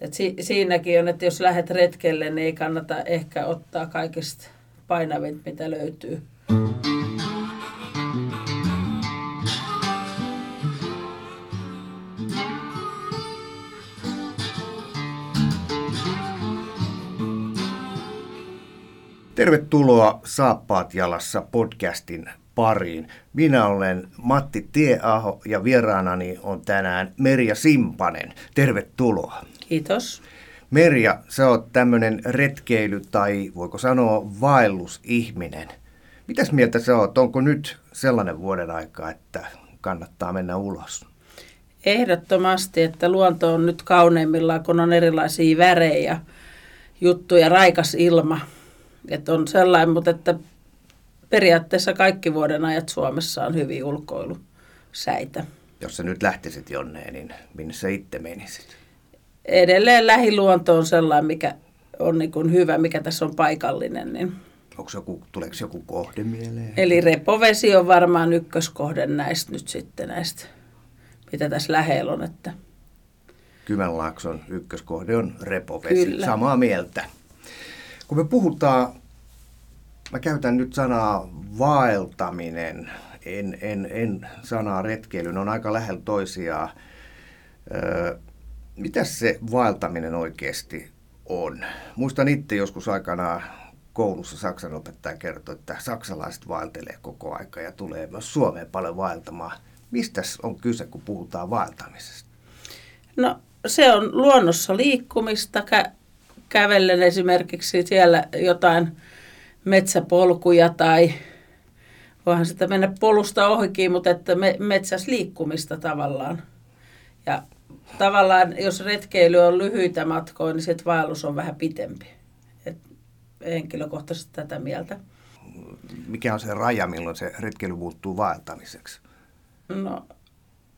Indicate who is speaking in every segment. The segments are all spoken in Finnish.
Speaker 1: Et si, siinäkin on, että jos lähdet retkelle, niin ei kannata ehkä ottaa kaikista painavin, mitä löytyy.
Speaker 2: Tervetuloa Saappaat jalassa podcastin pariin. Minä olen Matti Tieaho ja vieraanani on tänään Merja Simpanen. Tervetuloa.
Speaker 1: Kiitos.
Speaker 2: Merja, sä oot tämmöinen retkeily tai voiko sanoa vaellusihminen. Mitäs mieltä sä oot? Onko nyt sellainen vuoden aika, että kannattaa mennä ulos?
Speaker 1: Ehdottomasti, että luonto on nyt kauneimmillaan, kun on erilaisia värejä, juttuja, raikas ilma. Että on sellainen, mutta että periaatteessa kaikki vuoden ajat Suomessa on hyvin ulkoilusäitä.
Speaker 2: Jos sä nyt lähtisit jonneen, niin minne sä itse menisit?
Speaker 1: Edelleen lähiluonto on sellainen, mikä on niin kuin hyvä, mikä tässä on paikallinen. Niin.
Speaker 2: Onko joku, tuleeko joku kohde mieleen?
Speaker 1: Eli repovesi on varmaan ykköskohde näistä nyt sitten näistä, mitä tässä lähellä on. Että
Speaker 2: Kymenlaakson ykköskohde on repovesi.
Speaker 1: Kyllä.
Speaker 2: Samaa mieltä. Kun me puhutaan, mä käytän nyt sanaa vaeltaminen, en, en, en sanaa retkeily, ne on aika lähellä toisiaan. Öö, mitäs se vaeltaminen oikeasti on? Muistan itse joskus aikanaan koulussa saksan opettaja kertoi, että saksalaiset vaeltelee koko aika ja tulee myös Suomeen paljon vaeltamaan. Mistä on kyse, kun puhutaan vaeltamisesta?
Speaker 1: No se on luonnossa liikkumista, kä- kävellen esimerkiksi siellä jotain metsäpolkuja tai voihan sitä mennä polusta ohikin, mutta että me, metsässä liikkumista tavallaan. Ja tavallaan jos retkeily on lyhyitä matkoja, niin sitten vaellus on vähän pitempi. Et henkilökohtaisesti tätä mieltä.
Speaker 2: Mikä on se raja, milloin se retkeily muuttuu vaeltamiseksi?
Speaker 1: No,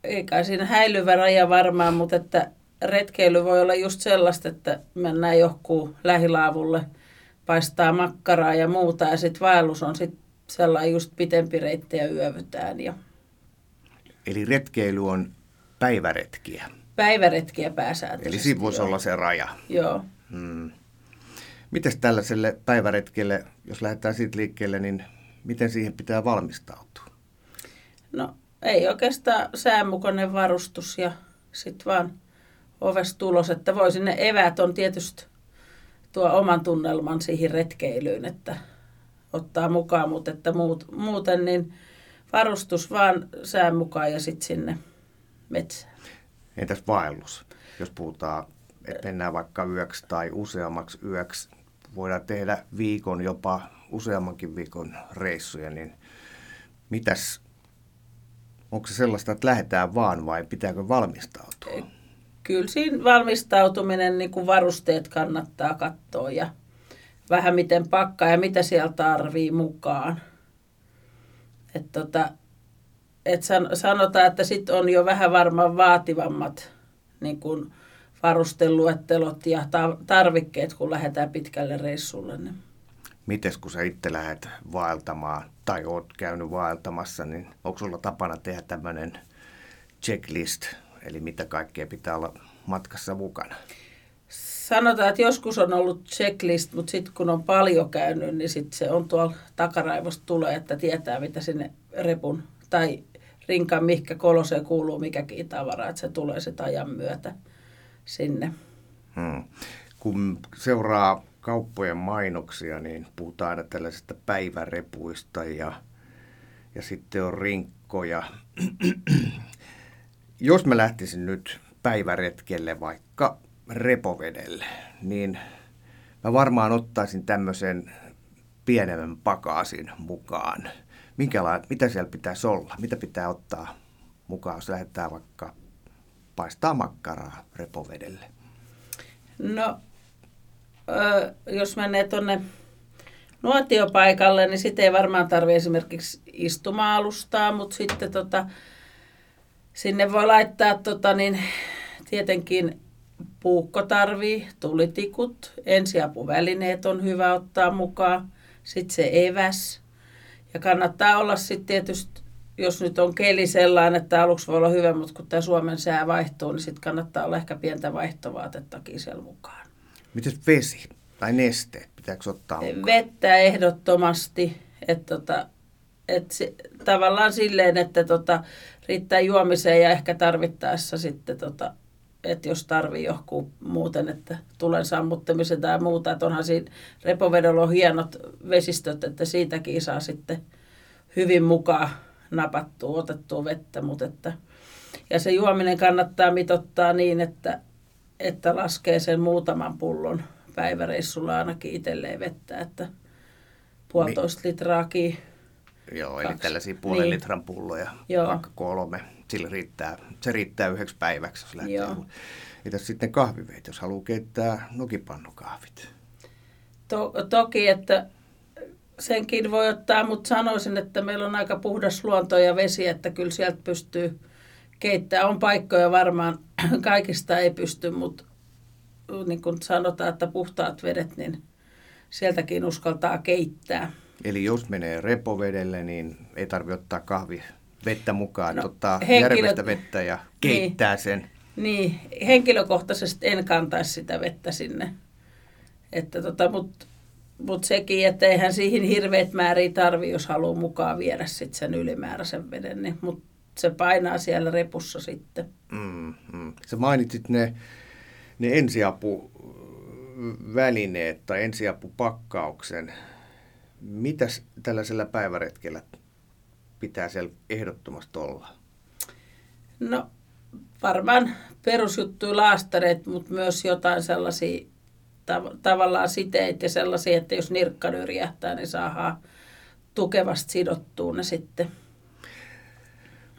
Speaker 1: ei kai siinä häilyvä raja varmaan, mutta että retkeily voi olla just sellaista, että mennään johonkin lähilaavulle, paistaa makkaraa ja muuta, ja sitten vaellus on sitten sellainen just pitempi reitti ja yövytään. Ja
Speaker 2: Eli retkeily on päiväretkiä.
Speaker 1: Päiväretkiä pääsääntöisesti.
Speaker 2: Eli siinä voisi
Speaker 1: joo.
Speaker 2: olla se raja.
Speaker 1: Joo.
Speaker 2: Hmm. Mites tällaiselle päiväretkelle, jos lähdetään siitä liikkeelle, niin miten siihen pitää valmistautua?
Speaker 1: No ei oikeastaan säänmukainen varustus ja sitten vaan ovesta tulos, että voi sinne eväät on tietysti tuo oman tunnelman siihen retkeilyyn, että ottaa mukaan, mutta että muut, muuten niin varustus vaan sään mukaan ja sitten sinne metsään.
Speaker 2: Entäs vaellus? Jos puhutaan, että mennään vaikka yöksi tai useammaksi yöksi, voidaan tehdä viikon, jopa useammankin viikon reissuja, niin mitäs, onko se sellaista, että lähdetään vaan vai pitääkö valmistautua?
Speaker 1: Kyllä siinä valmistautuminen, niin kuin varusteet kannattaa katsoa ja vähän miten pakkaa ja mitä siellä tarvii mukaan. Et tota, et san, sanotaan, että sitten on jo vähän varmaan vaativammat niin kuin varusteluettelot ja ta- tarvikkeet, kun lähdetään pitkälle reissulle. Niin.
Speaker 2: Mites kun sä itse lähdet vaeltamaan tai oot käynyt vaeltamassa, niin onko sulla tapana tehdä tämmöinen checklist, eli mitä kaikkea pitää olla matkassa mukana?
Speaker 1: Sanotaan, että joskus on ollut checklist, mutta sitten kun on paljon käynyt, niin sit se on tuolla takaraivosta tulee, että tietää mitä sinne repun tai rinkaan mihinkä koloseen kuuluu mikäkin tavara, että se tulee sitä ajan myötä sinne.
Speaker 2: Hmm. Kun seuraa kauppojen mainoksia, niin puhutaan aina tällaisista päivärepuista ja, ja sitten on rinkkoja. Jos mä lähtisin nyt päiväretkelle vaikka repovedelle, niin mä varmaan ottaisin tämmöisen pienemmän pakaasin mukaan. Minkälainen, mitä siellä pitäisi olla? Mitä pitää ottaa mukaan, jos lähdetään vaikka paistaa makkaraa repovedelle?
Speaker 1: No, ö, jos menee tuonne nuotiopaikalle, niin sitten ei varmaan tarvi esimerkiksi istuma-alustaa, mutta sitten tota, sinne voi laittaa tota, niin, tietenkin puukko tarvii, tulitikut, ensiapuvälineet on hyvä ottaa mukaan, sitten se eväs. Ja kannattaa olla sitten tietysti jos nyt on keli sellainen, että aluksi voi olla hyvä, mutta kun tämä Suomen sää vaihtuu, niin sitten kannattaa olla ehkä pientä vaihtovaatettakin siellä mukaan.
Speaker 2: Miten vesi tai nesteet, pitääkö ottaa mukaan?
Speaker 1: Vettä ehdottomasti, että tota, et se, tavallaan silleen, että tota, riittää juomiseen ja ehkä tarvittaessa sitten, tota, että jos tarvii johonkin muuten, että tulen sammuttamisen tai muuta, että onhan siinä repovedolla on hienot vesistöt, että siitäkin saa sitten hyvin mukaan napattua, otettua vettä, mutta että, ja se juominen kannattaa mitottaa niin, että, että laskee sen muutaman pullon päiväreissulla ainakin itselleen vettä, että puolitoista litraakin.
Speaker 2: Joo, eli kaksi. tällaisia puolen niin. litran pulloja, Joo. vaikka kolme. Sillä riittää, se riittää yhdeksi päiväksi, jos lähtee. Joo. Entäs sitten kahviveet, jos haluaa keittää nokipannukahvit?
Speaker 1: To, toki, että senkin voi ottaa, mutta sanoisin, että meillä on aika puhdas luonto ja vesi, että kyllä sieltä pystyy keittämään. On paikkoja varmaan, kaikista ei pysty, mutta niin kuin sanotaan, että puhtaat vedet, niin sieltäkin uskaltaa keittää.
Speaker 2: Eli jos menee repovedelle, niin ei tarvitse ottaa kahvi vettä mukaan, no, ottaa henkilö... järvestä vettä ja keittää niin, sen.
Speaker 1: Niin, henkilökohtaisesti en kantaisi sitä vettä sinne. Että tota, mutta mut sekin, että eihän siihen hirveät määriä tarvi, jos haluaa mukaan viedä sit sen ylimääräisen veden. Niin, mutta se painaa siellä repussa sitten.
Speaker 2: Mm, mm. Sä mainitsit ne, ne ensiapuvälineet tai ensiapupakkauksen. Mitäs tällaisella päiväretkellä pitää siellä ehdottomasti olla?
Speaker 1: No varmaan perusjuttuja laastareet, mutta myös jotain sellaisia tav- tavallaan siteitä ja sellaisia, että jos nirkka nyrjähtää, niin saadaan tukevasti sidottua ne sitten.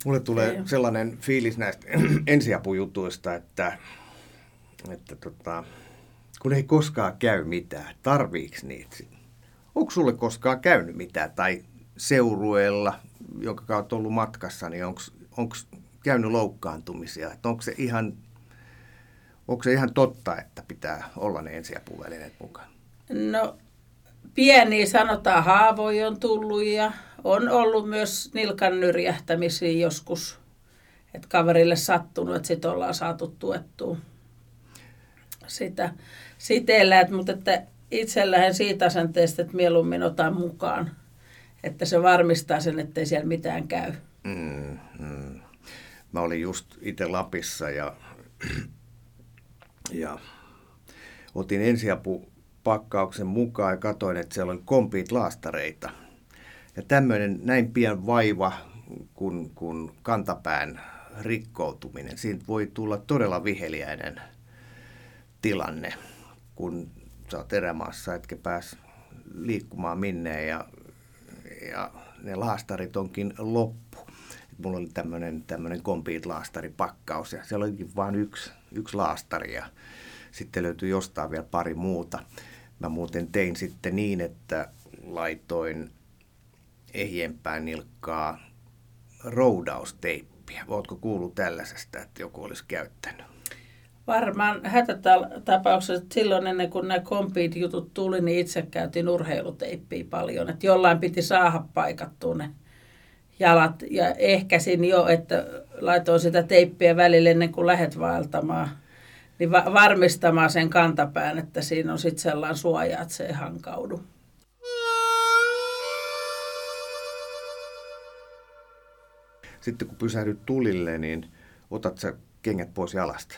Speaker 2: Mulle tulee Ei. sellainen fiilis näistä ensiapujutuista, että, että tota, kun ei koskaan käy mitään, tarviiks niitä? Onko sulle koskaan käynyt mitään tai seurueella, jonka kautta ollut matkassa, niin onko käynyt loukkaantumisia? Onko se ihan Onko se ihan totta, että pitää olla ne ensiapuvälineet mukana?
Speaker 1: No pieniä sanotaan haavoja on tullut ja on ollut myös nilkan nyrjähtämisiä joskus. Että kaverille sattunut, että sitten ollaan saatu tuettua sitä siteellä. Mutta että itse lähden siitä asenteesta, että mieluummin otan mukaan. Että se varmistaa sen, ettei siellä mitään käy. Mm,
Speaker 2: mm. Mä olin just itse Lapissa ja ja otin ensiapupakkauksen mukaan ja katsoin, että siellä oli kompiit laastareita. Ja tämmöinen näin pian vaiva kuin, kuin kantapään rikkoutuminen, siitä voi tulla todella viheliäinen tilanne, kun sä oot erämaassa, etkä pääs liikkumaan minne ja, ja ne laastarit onkin loppu. Mulla oli tämmöinen, tämmöinen kompiit laastaripakkaus ja siellä olikin vain yksi yksi laastari ja sitten löytyi jostain vielä pari muuta. Mä muuten tein sitten niin, että laitoin ehjempään nilkkaa roudausteippiä. Oletko kuullut tällaisesta, että joku olisi käyttänyt?
Speaker 1: Varmaan hätätapauksessa silloin ennen kuin nämä kompiit jutut tuli, niin itse käytin urheiluteippiä paljon. Että jollain piti saada paikattua ne jalat ja ehkäsin jo, että laitoin sitä teippiä välille ennen kuin lähdet vaeltamaan, niin va- varmistamaan sen kantapään, että siinä on sitten sellainen suoja, että se ei hankaudu.
Speaker 2: Sitten kun pysähdyt tulille, niin otat sä kengät pois jalasta?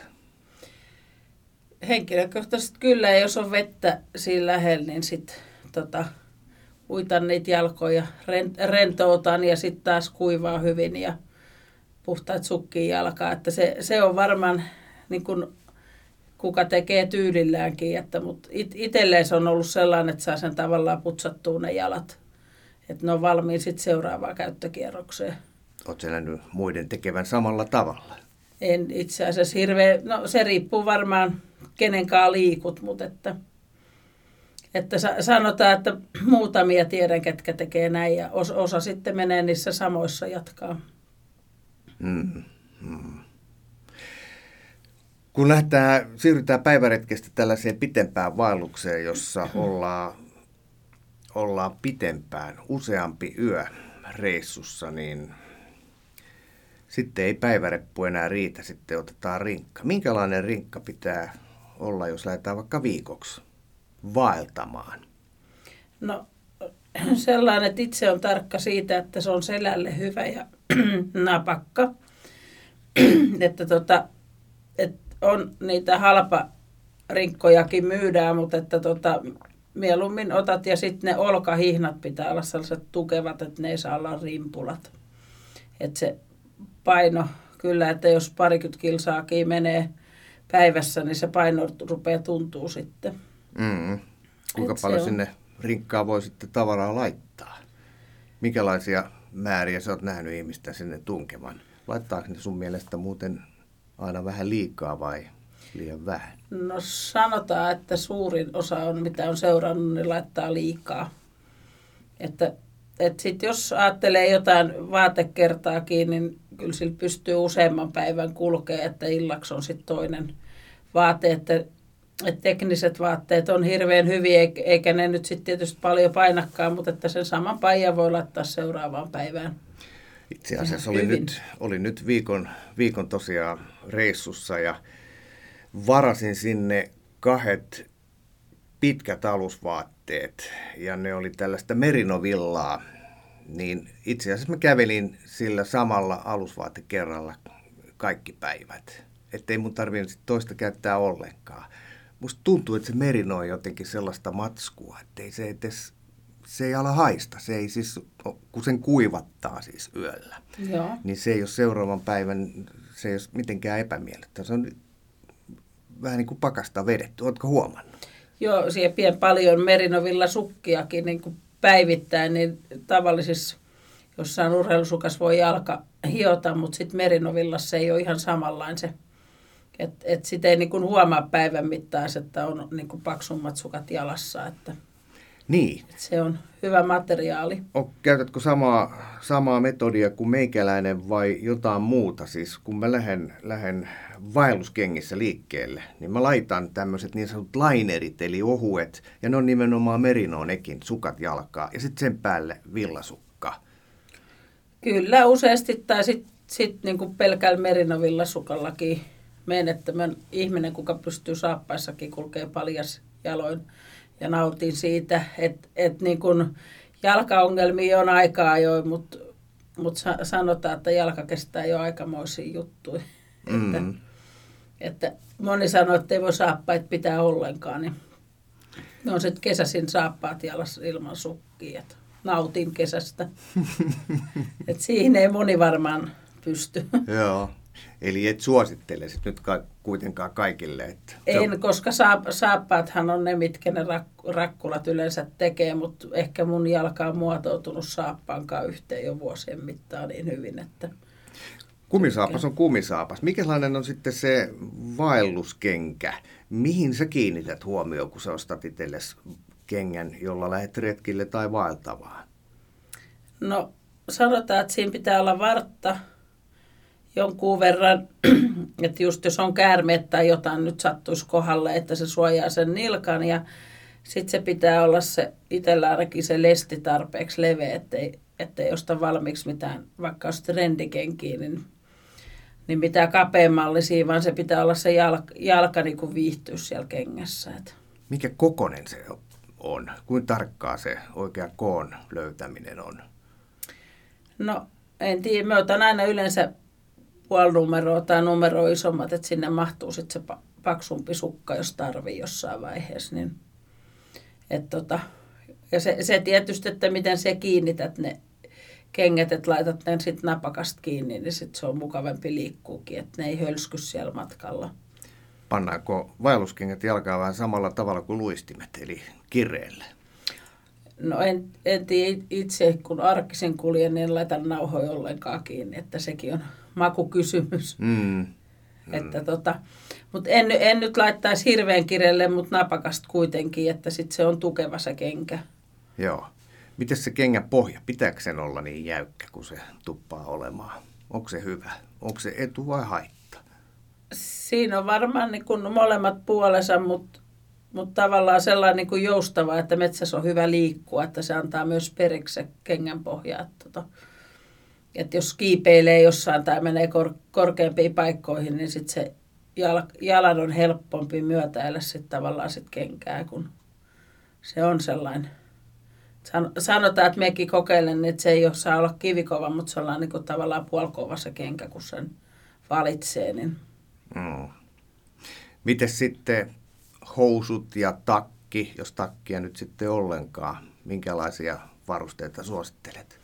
Speaker 1: Henkilökohtaisesti kyllä, jos on vettä siinä lähellä, niin sitten tota, uitan niitä jalkoja, rentoutan ja sitten taas kuivaa hyvin ja puhtaat sukkiin jalkaa. Että se, se on varmaan niin kun, kuka tekee tyylilläänkin, että, mutta it, itselleen se on ollut sellainen, että saa sen tavallaan putsattua ne jalat. Että ne on valmiin sitten seuraavaan käyttökierrokseen.
Speaker 2: Oletko nähnyt muiden tekevän samalla tavalla?
Speaker 1: En itse asiassa hirveän, no se riippuu varmaan kenenkaan liikut, mutta että – että sanotaan, että muutamia tiedän, ketkä tekee näin ja osa sitten menee niissä samoissa jatkaa. Mm, mm.
Speaker 2: Kun lähdetään, siirrytään päiväretkestä tällaiseen pitempään vaellukseen, jossa ollaan, ollaan pitempään, useampi yö reissussa, niin sitten ei päiväreppu enää riitä, sitten otetaan rinkka. Minkälainen rinkka pitää olla, jos lähdetään vaikka viikoksi vaeltamaan?
Speaker 1: No sellainen, että itse on tarkka siitä, että se on selälle hyvä ja napakka. että tota, et on niitä halpa rinkkojakin myydään, mutta että tota, mieluummin otat ja sitten ne olkahihnat pitää olla sellaiset tukevat, että ne ei saa olla rimpulat. Että se paino, kyllä, että jos parikymmentä kilsaakin menee päivässä, niin se paino rupeaa tuntuu sitten.
Speaker 2: Mm. Kuinka Et paljon sinne rinkkaa voi sitten tavaraa laittaa? Minkälaisia määriä sä oot nähnyt ihmistä sinne tunkevan? Laittaako ne sun mielestä muuten aina vähän liikaa vai liian vähän?
Speaker 1: No sanotaan, että suurin osa on, mitä on seurannut, niin laittaa liikaa. Että, että sit jos ajattelee jotain vaatekertaakin, niin kyllä sillä pystyy useamman päivän kulkea, että illaksi on sitten toinen vaate, että, että tekniset vaatteet on hirveän hyviä, eikä ne nyt sitten tietysti paljon painakkaan, mutta että sen saman paijan voi laittaa seuraavaan päivään.
Speaker 2: Itse asiassa oli nyt, oli nyt viikon, viikon tosiaan reissussa ja varasin sinne kahdet pitkät alusvaatteet ja ne oli tällaista merinovillaa. Niin itse asiassa mä kävelin sillä samalla alusvaatekerralla kaikki päivät. Että ei mun tarvitse toista käyttää ollenkaan. Musta tuntuu, että se merino on jotenkin sellaista matskua, että ei se edes se ei ala haista. Se ei siis, kun sen kuivattaa siis yöllä, Joo. niin se ei ole seuraavan päivän, se ei ole mitenkään epämiellyttävä. Se on vähän niin kuin pakasta vedetty. Oletko huomannut?
Speaker 1: Joo, siihen pien paljon merinovilla sukkiakin niin kuin päivittäin, niin tavallisissa jossain urheilusukas voi jalka hiota, mutta sitten merinovillassa ei ole ihan samanlainen se. Että et sitä ei niin kuin huomaa päivän mittaan, että on niin kuin paksummat sukat jalassa. Että
Speaker 2: niin.
Speaker 1: Et se on hyvä materiaali.
Speaker 2: O, käytätkö samaa, samaa metodia kuin meikäläinen vai jotain muuta? Siis kun mä lähden, lähden vaelluskengissä liikkeelle, niin mä laitan tämmöiset niin sanotut lainerit, eli ohuet, ja ne on nimenomaan merinoon nekin, sukat jalkaa, ja sitten sen päälle villasukka.
Speaker 1: Kyllä, useasti, tai sitten sit niinku pelkällä merinovillasukallakin menettömän ihminen, kuka pystyy saappaissakin kulkee paljas jaloin ja nautin siitä, että et niin kun jalkaongelmia on aikaa jo, mutta mut sanotaan, että jalka kestää jo aikamoisia juttuja. Mm. Että, että moni sanoo, että ei voi saappaita pitää ollenkaan, niin ne on sitten kesäsin saappaat jalassa ilman sukkia. Että nautin kesästä. että siihen ei moni varmaan pysty.
Speaker 2: Joo. Eli et suosittele sit nyt ka- kuitenkaan kaikille? Että
Speaker 1: en, on... koska saap, saappaathan on ne, mitkä ne rak- rakkulat yleensä tekee, mutta ehkä mun jalka on muotoutunut saappaankaan yhteen jo vuosien mittaan niin hyvin, että...
Speaker 2: Kumisaapas on kumisaapas. Mikälainen on sitten se vaelluskenkä? Mihin sä kiinnität huomioon, kun sä ostat itsellesi kengän, jolla lähdet retkille tai vaeltavaan?
Speaker 1: No sanotaan, että siinä pitää olla vartta, jonkun verran, että just jos on käärmeet tai jotain nyt sattuisi kohdalle, että se suojaa sen nilkan ja sitten se pitää olla se itsellä ainakin se lesti tarpeeksi leveä, ettei, ettei osta valmiiksi mitään, vaikka olisi trendikenkiä, niin, niin mitään kapeammallisia, vaan se pitää olla se jalka, jalka niin kuin viihtyä siellä kengässä. Että.
Speaker 2: Mikä kokonen se on? Kuinka tarkkaa se oikea koon löytäminen on?
Speaker 1: No en tiedä, mä otan aina yleensä puoli numeroa tai numero isommat, että sinne mahtuu sitten se paksumpi sukka, jos tarvii jossain vaiheessa. Niin, et tota, ja se, se tietysti, että miten se kiinnität ne kengät, että laitat ne sitten napakasta kiinni, niin sitten se on mukavampi liikkuukin, että ne ei hölsky siellä matkalla.
Speaker 2: Pannaanko vaelluskengät jalkaa vähän samalla tavalla kuin luistimet, eli kireelle?
Speaker 1: No en, en tiedä itse, kun arkisen kuljen, niin en laita nauhoja ollenkaan kiinni, että sekin on makukysymys. Mm. Mm. Että tota, mutta en, en nyt laittaisi hirveän kirelle, mutta napakasta kuitenkin, että sit se on tukeva se kenkä.
Speaker 2: Joo. Miten se kengän pohja, pitääkö sen olla niin jäykkä, kun se tuppaa olemaan? Onko se hyvä? Onko se etu vai haitta?
Speaker 1: Siinä on varmaan niin kuin molemmat puolensa, mutta mutta tavallaan sellainen niin kuin joustava, että metsässä on hyvä liikkua, että se antaa myös periksi se kengän pohja. Että tota, että jos kiipeilee jossain tai menee kor- korkeampiin paikkoihin, niin sitten se jal- jalan on helpompi myötäillä sitten tavallaan sit kenkää, kun se on sellainen. Sanotaan, että mekin kokeilen, että se ei ole saa olla kivikova, mutta se on niin kuin tavallaan puolkova se kenkä, kun sen valitsee. Niin. Mm.
Speaker 2: Miten sitten housut ja takki, jos takkia nyt sitten ollenkaan, minkälaisia varusteita suosittelet?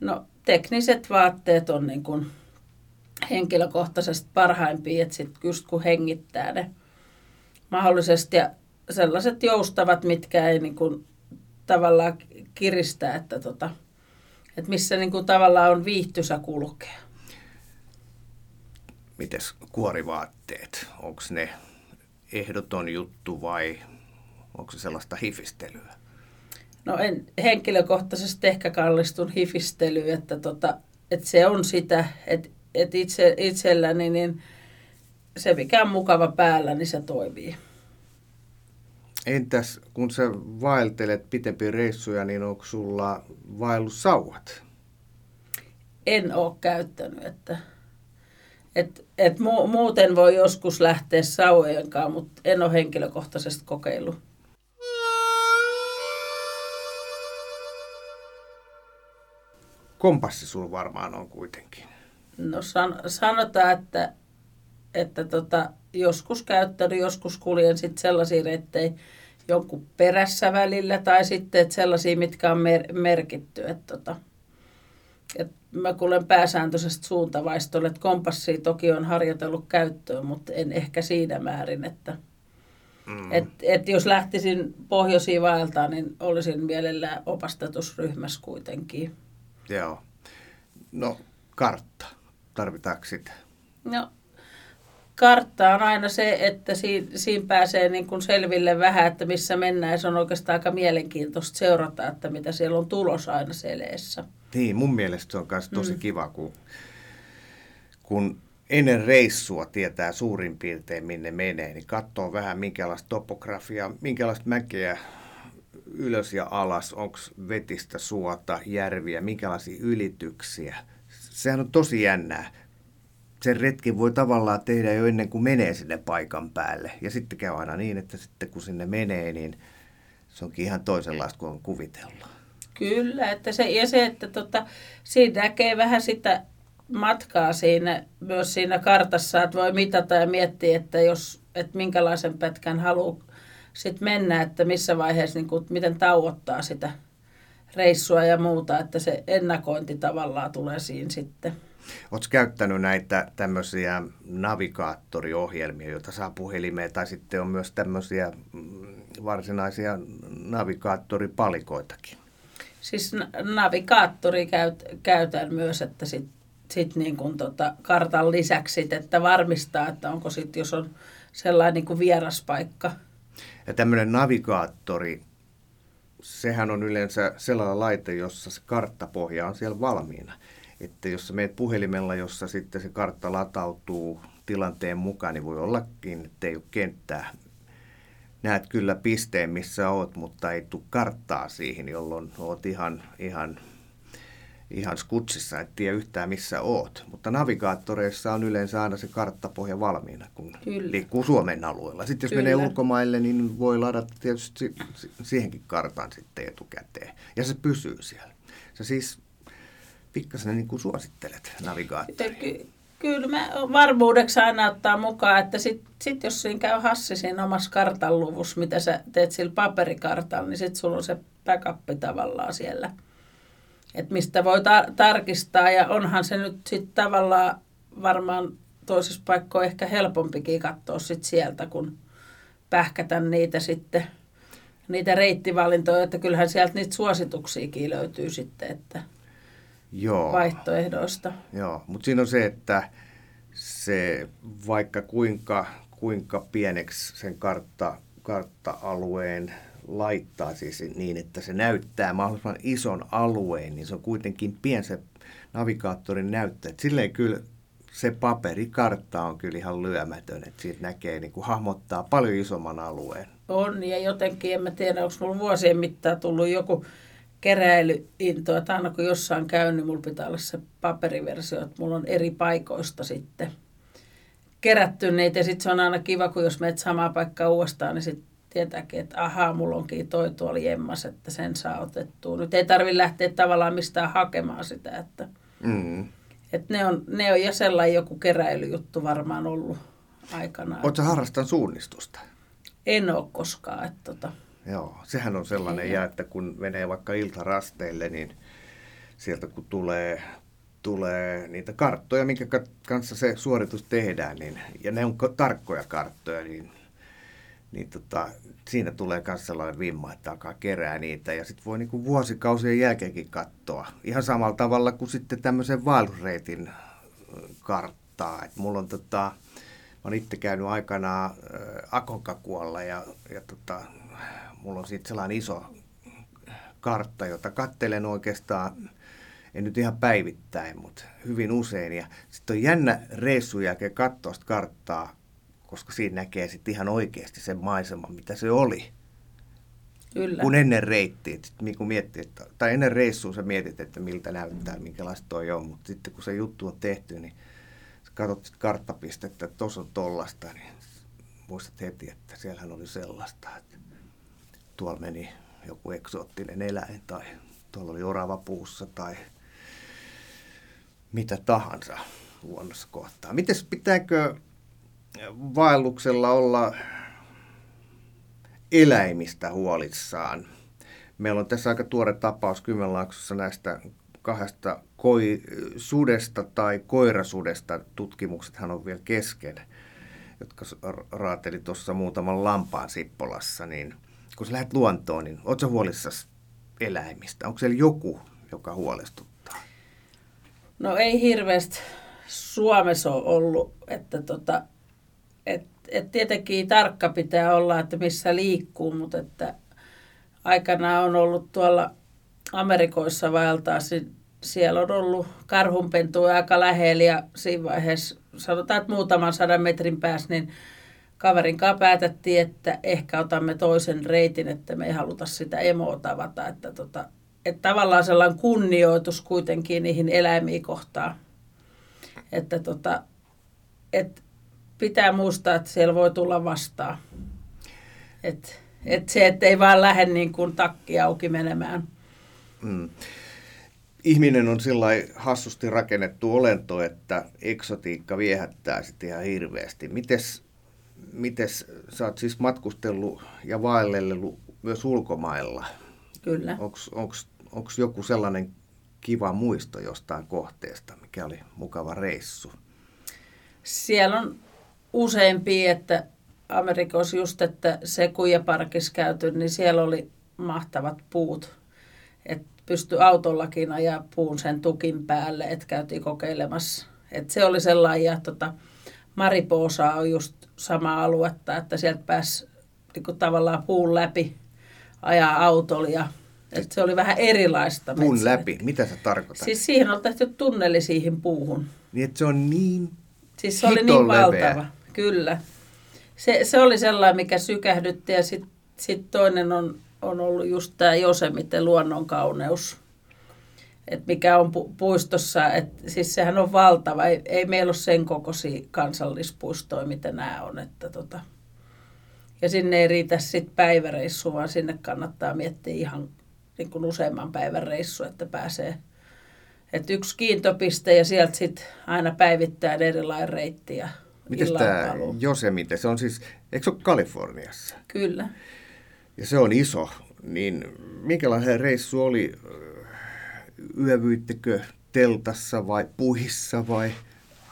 Speaker 1: No tekniset vaatteet on niin kuin henkilökohtaisesti parhaimpia, että sitten just kun hengittää ne mahdollisesti ja sellaiset joustavat, mitkä ei niin kuin tavallaan kiristä, että, tota, että missä niin kuin tavallaan on viihtysä kulkea.
Speaker 2: Mites kuorivaatteet, onko ne ehdoton juttu vai onko se sellaista hifistelyä?
Speaker 1: No en henkilökohtaisesti ehkä kallistun hifistelyyn, että, tota, että se on sitä, että, että itse, itselläni niin se mikä on mukava päällä, niin se toimii.
Speaker 2: Entäs kun sä vaeltelet pitempiä reissuja, niin onko sulla vaellussauvat?
Speaker 1: En ole käyttänyt, että et, et mu, muuten voi joskus lähteä sauvojen kanssa, mutta en ole henkilökohtaisesti kokeillut.
Speaker 2: Kompassi sulla varmaan on kuitenkin.
Speaker 1: No san, sanotaan, että, että tota, joskus käyttänyt, joskus kuljen sitten sellaisia reittejä jonkun perässä välillä tai sitten että sellaisia, mitkä on mer- merkitty. Että tota, et mä kuulen pääsääntöisesti suuntavaistolle, että kompassia toki on harjoitellut käyttöön, mutta en ehkä siinä määrin, että mm. et, et jos lähtisin pohjoisiin vaeltaan, niin olisin mielellään opastetusryhmässä kuitenkin.
Speaker 2: Joo. No, kartta. Tarvitaanko sitä?
Speaker 1: No, kartta on aina se, että siinä, siinä pääsee niin kuin selville vähän, että missä mennään. Se on oikeastaan aika mielenkiintoista seurata, että mitä siellä on tulos aina seleessä.
Speaker 2: Niin, mun mielestä se on myös tosi mm. kiva, kun, kun ennen reissua tietää suurin piirtein minne menee, niin katsoo vähän minkälaista topografiaa, minkälaista mäkeä ylös ja alas, onko vetistä suota, järviä, minkälaisia ylityksiä. Sehän on tosi jännää. Sen retki voi tavallaan tehdä jo ennen kuin menee sinne paikan päälle. Ja sitten käy aina niin, että sitten kun sinne menee, niin se onkin ihan toisenlaista kuin on kuvitellut.
Speaker 1: Kyllä, että se, ja se, että tota, siinä näkee vähän sitä matkaa siinä, myös siinä kartassa, että voi mitata ja miettiä, että, jos, että minkälaisen pätkän haluaa sit mennä, että missä vaiheessa, niin kuin, miten tauottaa sitä reissua ja muuta, että se ennakointi tavallaan tulee siinä sitten.
Speaker 2: Oletko käyttänyt näitä tämmöisiä navigaattoriohjelmia, joita saa puhelimeen, tai sitten on myös tämmöisiä mm, varsinaisia navigaattoripalikoitakin?
Speaker 1: Siis navigaattori käyt, käytän myös, että sit, sit niin kuin tota kartan lisäksi, että varmistaa, että onko sitten, jos on sellainen niin kuin vieraspaikka.
Speaker 2: Ja tämmöinen navigaattori, sehän on yleensä sellainen laite, jossa se karttapohja on siellä valmiina. Että jos sä meet puhelimella, jossa sitten se kartta latautuu tilanteen mukaan, niin voi ollakin, että ei ole kenttää näet kyllä pisteen, missä oot, mutta ei tule karttaa siihen, jolloin oot ihan, ihan, ihan skutsissa, et tiedä yhtään missä oot. Mutta navigaattoreissa on yleensä aina se karttapohja valmiina, kun kyllä. liikkuu Suomen alueella. Sitten jos kyllä. menee ulkomaille, niin voi ladata tietysti siihenkin kartan sitten etukäteen. Ja se pysyy siellä. Sä siis pikkasen niin kuin suosittelet navigaattoria.
Speaker 1: Kyllä mä varmuudeksi aina ottaa mukaan, että sitten sit jos siinä käy hassi siinä omassa kartanluvussa, mitä sä teet sillä paperikartalla, niin sitten sulla on se backup tavallaan siellä. Että mistä voi ta- tarkistaa ja onhan se nyt sitten tavallaan varmaan toisessa paikkoissa ehkä helpompikin katsoa sit sieltä, kun pähkätä niitä sitten, niitä reittivalintoja, että kyllähän sieltä niitä suosituksiakin löytyy sitten, että Joo. vaihtoehdoista.
Speaker 2: Joo, mutta siinä on se, että se vaikka kuinka, kuinka pieneksi sen kartta, kartta-alueen laittaa siis niin, että se näyttää mahdollisimman ison alueen, niin se on kuitenkin pien se navigaattorin näyttää. Et silleen kyllä se paperikartta on kyllä ihan lyömätön, että siitä näkee, niin kuin hahmottaa paljon isomman alueen.
Speaker 1: On, ja jotenkin, en mä tiedä, onko minulla vuosien mittaan tullut joku keräilyintoa, että aina kun jossain käyn, niin mulla pitää olla se paperiversio, että mulla on eri paikoista sitten kerätty niitä. Ja sitten se on aina kiva, kun jos menet samaa paikkaa uudestaan, niin sitten tietääkin, että ahaa, mulla onkin toi tuolla jemmas, että sen saa otettua. Nyt ei tarvitse lähteä tavallaan mistään hakemaan sitä, että, mm. että ne, on, ne on ja sellainen joku keräilyjuttu varmaan ollut aikanaan.
Speaker 2: Oletko harrastanut suunnistusta?
Speaker 1: En ole koskaan. Että tota...
Speaker 2: Joo, sehän on sellainen, ja että kun menee vaikka iltarasteille, niin sieltä kun tulee, tulee niitä karttoja, minkä kanssa se suoritus tehdään, niin, ja ne on tarkkoja karttoja, niin, niin tota, siinä tulee myös sellainen vimma, että alkaa kerää niitä, ja sitten voi niinku vuosikausien jälkeenkin katsoa. Ihan samalla tavalla kuin sitten tämmöisen vaellusreitin karttaa. Et mulla on tota, mä oon itse käynyt aikanaan äh, Akonkakualla ja, ja tota, mulla on sitten sellainen iso kartta, jota kattelen oikeastaan, en nyt ihan päivittäin, mutta hyvin usein. Ja sitten on jännä reissun jälkeen katsoa sitä karttaa, koska siinä näkee sitten ihan oikeasti sen maiseman, mitä se oli.
Speaker 1: Kyllä.
Speaker 2: Kun ennen reittiä, niin kun miettii, että, tai ennen reissua sä mietit, että miltä näyttää, minkälaista toi on, mutta sitten kun se juttu on tehty, niin sä katsot sit karttapistettä, että tuossa on tollasta, niin muistat heti, että siellähän oli sellaista, että tuolla meni joku eksoottinen eläin tai tuolla oli orava puussa tai mitä tahansa luonnossa kohtaa. Miten pitääkö vaelluksella olla eläimistä huolissaan? Meillä on tässä aika tuore tapaus Kymenlaaksossa näistä kahdesta koi, sudesta tai koirasudesta. Tutkimuksethan on vielä kesken, jotka raateli tuossa muutaman lampaan Sippolassa, niin – kun sä lähdet luontoon, niin ootko huolissasi eläimistä? Onko siellä joku, joka huolestuttaa?
Speaker 1: No ei hirveästi Suomessa ole ollut, että tota, et, et tietenkin tarkka pitää olla, että missä liikkuu, mutta että aikanaan on ollut tuolla Amerikoissa vaeltaa, siellä on ollut karhunpentuja aika lähellä ja siinä vaiheessa sanotaan, että muutaman sadan metrin päässä, niin kaverin kanssa päätettiin, että ehkä otamme toisen reitin, että me ei haluta sitä emoa tavata. Että, tota, että tavallaan sellainen kunnioitus kuitenkin niihin eläimiin kohtaan. Että tota, et pitää muistaa, että siellä voi tulla vastaan. Että et se, ettei vaan lähde niin kuin takki auki menemään. Mm.
Speaker 2: Ihminen on sillä hassusti rakennettu olento, että eksotiikka viehättää sitten ihan hirveästi. Mites miten sä oot siis matkustellut ja vaellellut myös ulkomailla?
Speaker 1: Kyllä.
Speaker 2: Onko joku sellainen kiva muisto jostain kohteesta, mikä oli mukava reissu?
Speaker 1: Siellä on useampi, että Amerikassa just, että Sekuja-parkissa käyty, niin siellä oli mahtavat puut. Että pystyi autollakin ajaa puun sen tukin päälle, että käytiin kokeilemassa. että se oli sellainen, ja tota, Maripoosa on just samaa aluetta, että sieltä pääsi niin kuin tavallaan puun läpi ajaa autolla ja että se oli vähän erilaista.
Speaker 2: Puun metsä. läpi, mitä se tarkoittaa?
Speaker 1: Siis siihen on tehty tunneli siihen puuhun.
Speaker 2: Niin, että se on niin
Speaker 1: Siis se oli niin valtava, kyllä. Se, se oli sellainen, mikä sykähdytti ja sitten sit toinen on, on ollut just tämä Josemite luonnon kauneus että mikä on pu- puistossa, että siis sehän on valtava, ei, ei meillä ole sen kokoisia kansallispuistoja, mitä nämä on, että tota, ja sinne ei riitä sitten päiväreissu, vaan sinne kannattaa miettiä ihan niin kuin useamman päivän reissu, että pääsee. että yksi kiintopiste ja sieltä sitten aina päivittäin erilainen reitti ja
Speaker 2: Miten tämä Josemite, se on siis, eikö se ole Kaliforniassa?
Speaker 1: Kyllä.
Speaker 2: Ja se on iso, niin minkälainen reissu oli yövyittekö teltassa vai puhissa vai?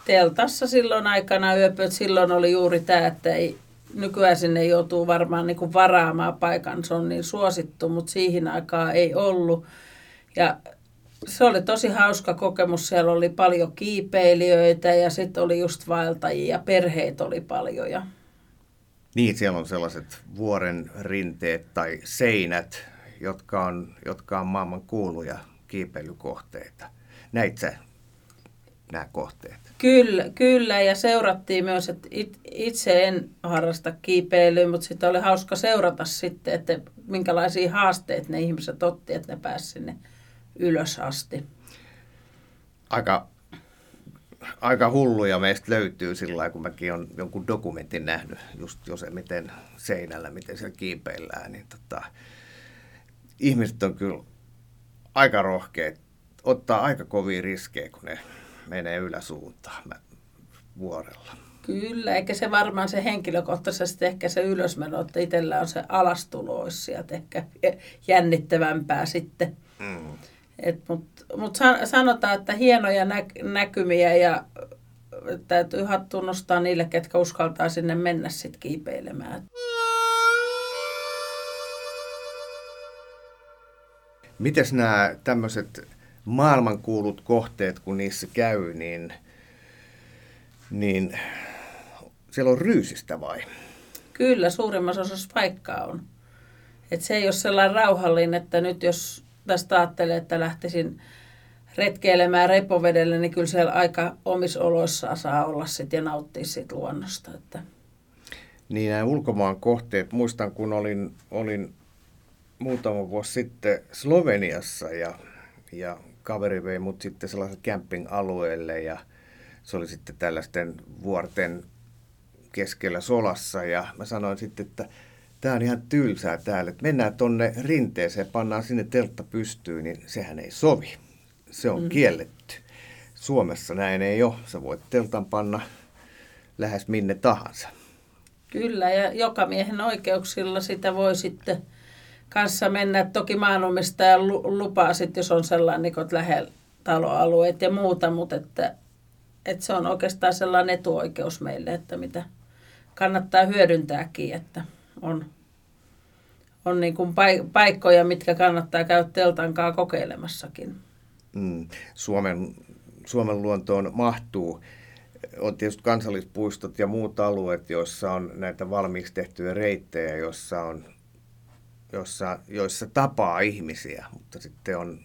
Speaker 1: Teltassa silloin aikana yöpöt. Silloin oli juuri tämä, että ei, nykyään sinne joutuu varmaan niin kuin varaamaan paikan. Se on niin suosittu, mutta siihen aikaan ei ollut. Ja se oli tosi hauska kokemus. Siellä oli paljon kiipeilijöitä ja sitten oli just vaeltajia. Perheet oli paljon. Ja...
Speaker 2: Niin, siellä on sellaiset vuoren rinteet tai seinät, jotka on, jotka on maailman kuuluja kiipeilykohteita. Näit sä nämä kohteet?
Speaker 1: Kyllä, kyllä ja seurattiin myös, että itse en harrasta kiipeilyä, mutta sitten oli hauska seurata sitten, että minkälaisia haasteita ne ihmiset otti, että ne pääsivät sinne ylös asti.
Speaker 2: Aika, aika hulluja meistä löytyy sillä lailla, kun mäkin olen jonkun dokumentin nähnyt, just jo se, miten seinällä, miten siellä kiipeillään, niin tota, ihmiset on kyllä aika rohkeita, ottaa aika kovia riskejä, kun ne menee yläsuuntaan vuorella.
Speaker 1: Kyllä, eikä se varmaan se henkilökohtaisesti ehkä se ylösmeno, että itsellä on se alastulo olisi sieltä ehkä jännittävämpää sitten. Mm. Mutta mut sanotaan, että hienoja nä- näkymiä ja täytyy tunnustaa niille, ketkä uskaltaa sinne mennä sitten kiipeilemään.
Speaker 2: Mites nämä tämmöiset maailmankuulut kohteet, kun niissä käy, niin, niin siellä on ryysistä vai?
Speaker 1: Kyllä, suurimmassa osassa paikkaa on. Et se ei ole sellainen rauhallinen, että nyt jos tästä ajattelee, että lähtisin retkeilemään repovedelle, niin kyllä siellä aika omissa oloissa saa olla sit ja nauttia siitä luonnosta. Että.
Speaker 2: Niin nämä ulkomaan kohteet, muistan kun olin, olin muutama vuosi sitten Sloveniassa ja, ja kaveri vei mut sitten sellaiselle camping-alueelle ja se oli sitten tällaisten vuorten keskellä solassa ja mä sanoin sitten, että tämä on ihan tylsää täällä, että mennään tonne rinteeseen, pannaan sinne teltta pystyyn, niin sehän ei sovi. Se on mm. kielletty. Suomessa näin ei ole. Sä voit teltan panna lähes minne tahansa.
Speaker 1: Kyllä, ja joka miehen oikeuksilla sitä voi sitten kanssa mennä. Toki maanomistaja lupaa sitten, jos on sellainen niin lähellä taloalueet ja muuta, mutta että, että se on oikeastaan sellainen etuoikeus meille, että mitä kannattaa hyödyntääkin, että on, on niin kuin paikkoja, mitkä kannattaa käydä teltankaa kokeilemassakin.
Speaker 2: Mm. Suomen, Suomen luontoon mahtuu on tietysti kansallispuistot ja muut alueet, joissa on näitä valmiiksi tehtyjä reittejä, joissa on jossa, joissa tapaa ihmisiä, mutta sitten on,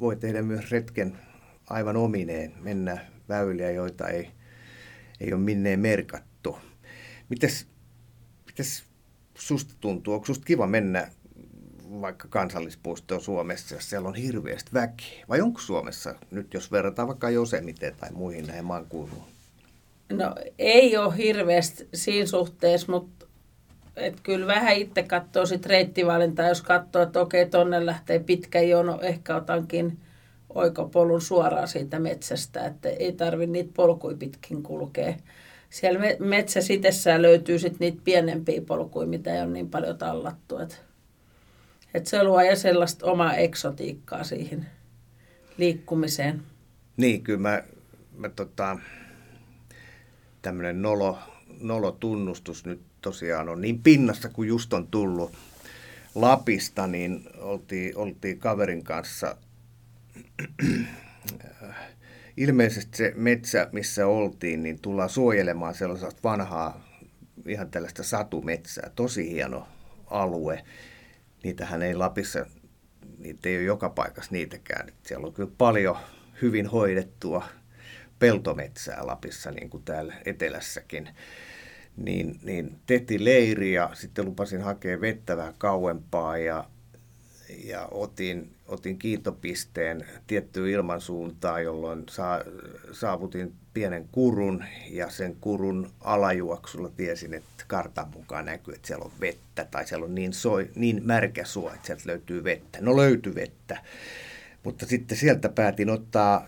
Speaker 2: voi tehdä myös retken aivan omineen, mennä väyliä, joita ei, ei ole minneen merkattu. Mites, mites susta tuntuu, onko susta kiva mennä vaikka kansallispuistoon Suomessa, jos siellä on hirveästi väkeä? Vai onko Suomessa, nyt jos verrataan vaikka Josemiteen tai muihin näihin maankuuluun?
Speaker 1: No ei ole hirveästi siinä suhteessa, mutta että kyllä vähän itse katsoo sit reittivalintaa, jos katsoo, että okei, tonne lähtee pitkä jono, ehkä otankin oikopolun suoraan siitä metsästä, että ei tarvi niitä polkuja pitkin kulkea. Siellä metsä itsessään löytyy sitten niitä pienempiä polkuja, mitä ei ole niin paljon tallattu. Että et se luo ja sellaista omaa eksotiikkaa siihen liikkumiseen.
Speaker 2: Niin, kyllä mä, mä tota, tämmöinen nolo, nolo tunnustus nyt tosiaan on niin pinnassa kuin just on tullut Lapista, niin oltiin, oltiin kaverin kanssa ilmeisesti se metsä, missä oltiin, niin tullaan suojelemaan sellaista vanhaa, ihan tällaista satumetsää. Tosi hieno alue. Niitähän ei Lapissa, niitä ei ole joka paikassa niitäkään. Siellä on kyllä paljon hyvin hoidettua peltometsää Lapissa, niin kuin täällä etelässäkin niin, niin tehtiin leiri ja sitten lupasin hakea vettä vähän kauempaa ja, ja otin, otin kiitopisteen tiettyyn ilmansuuntaan, jolloin sa, saavutin pienen kurun ja sen kurun alajuoksulla tiesin, että kartan mukaan näkyy, että siellä on vettä tai siellä on niin, soi, niin märkä suo, että sieltä löytyy vettä. No löytyi vettä, mutta sitten sieltä päätin ottaa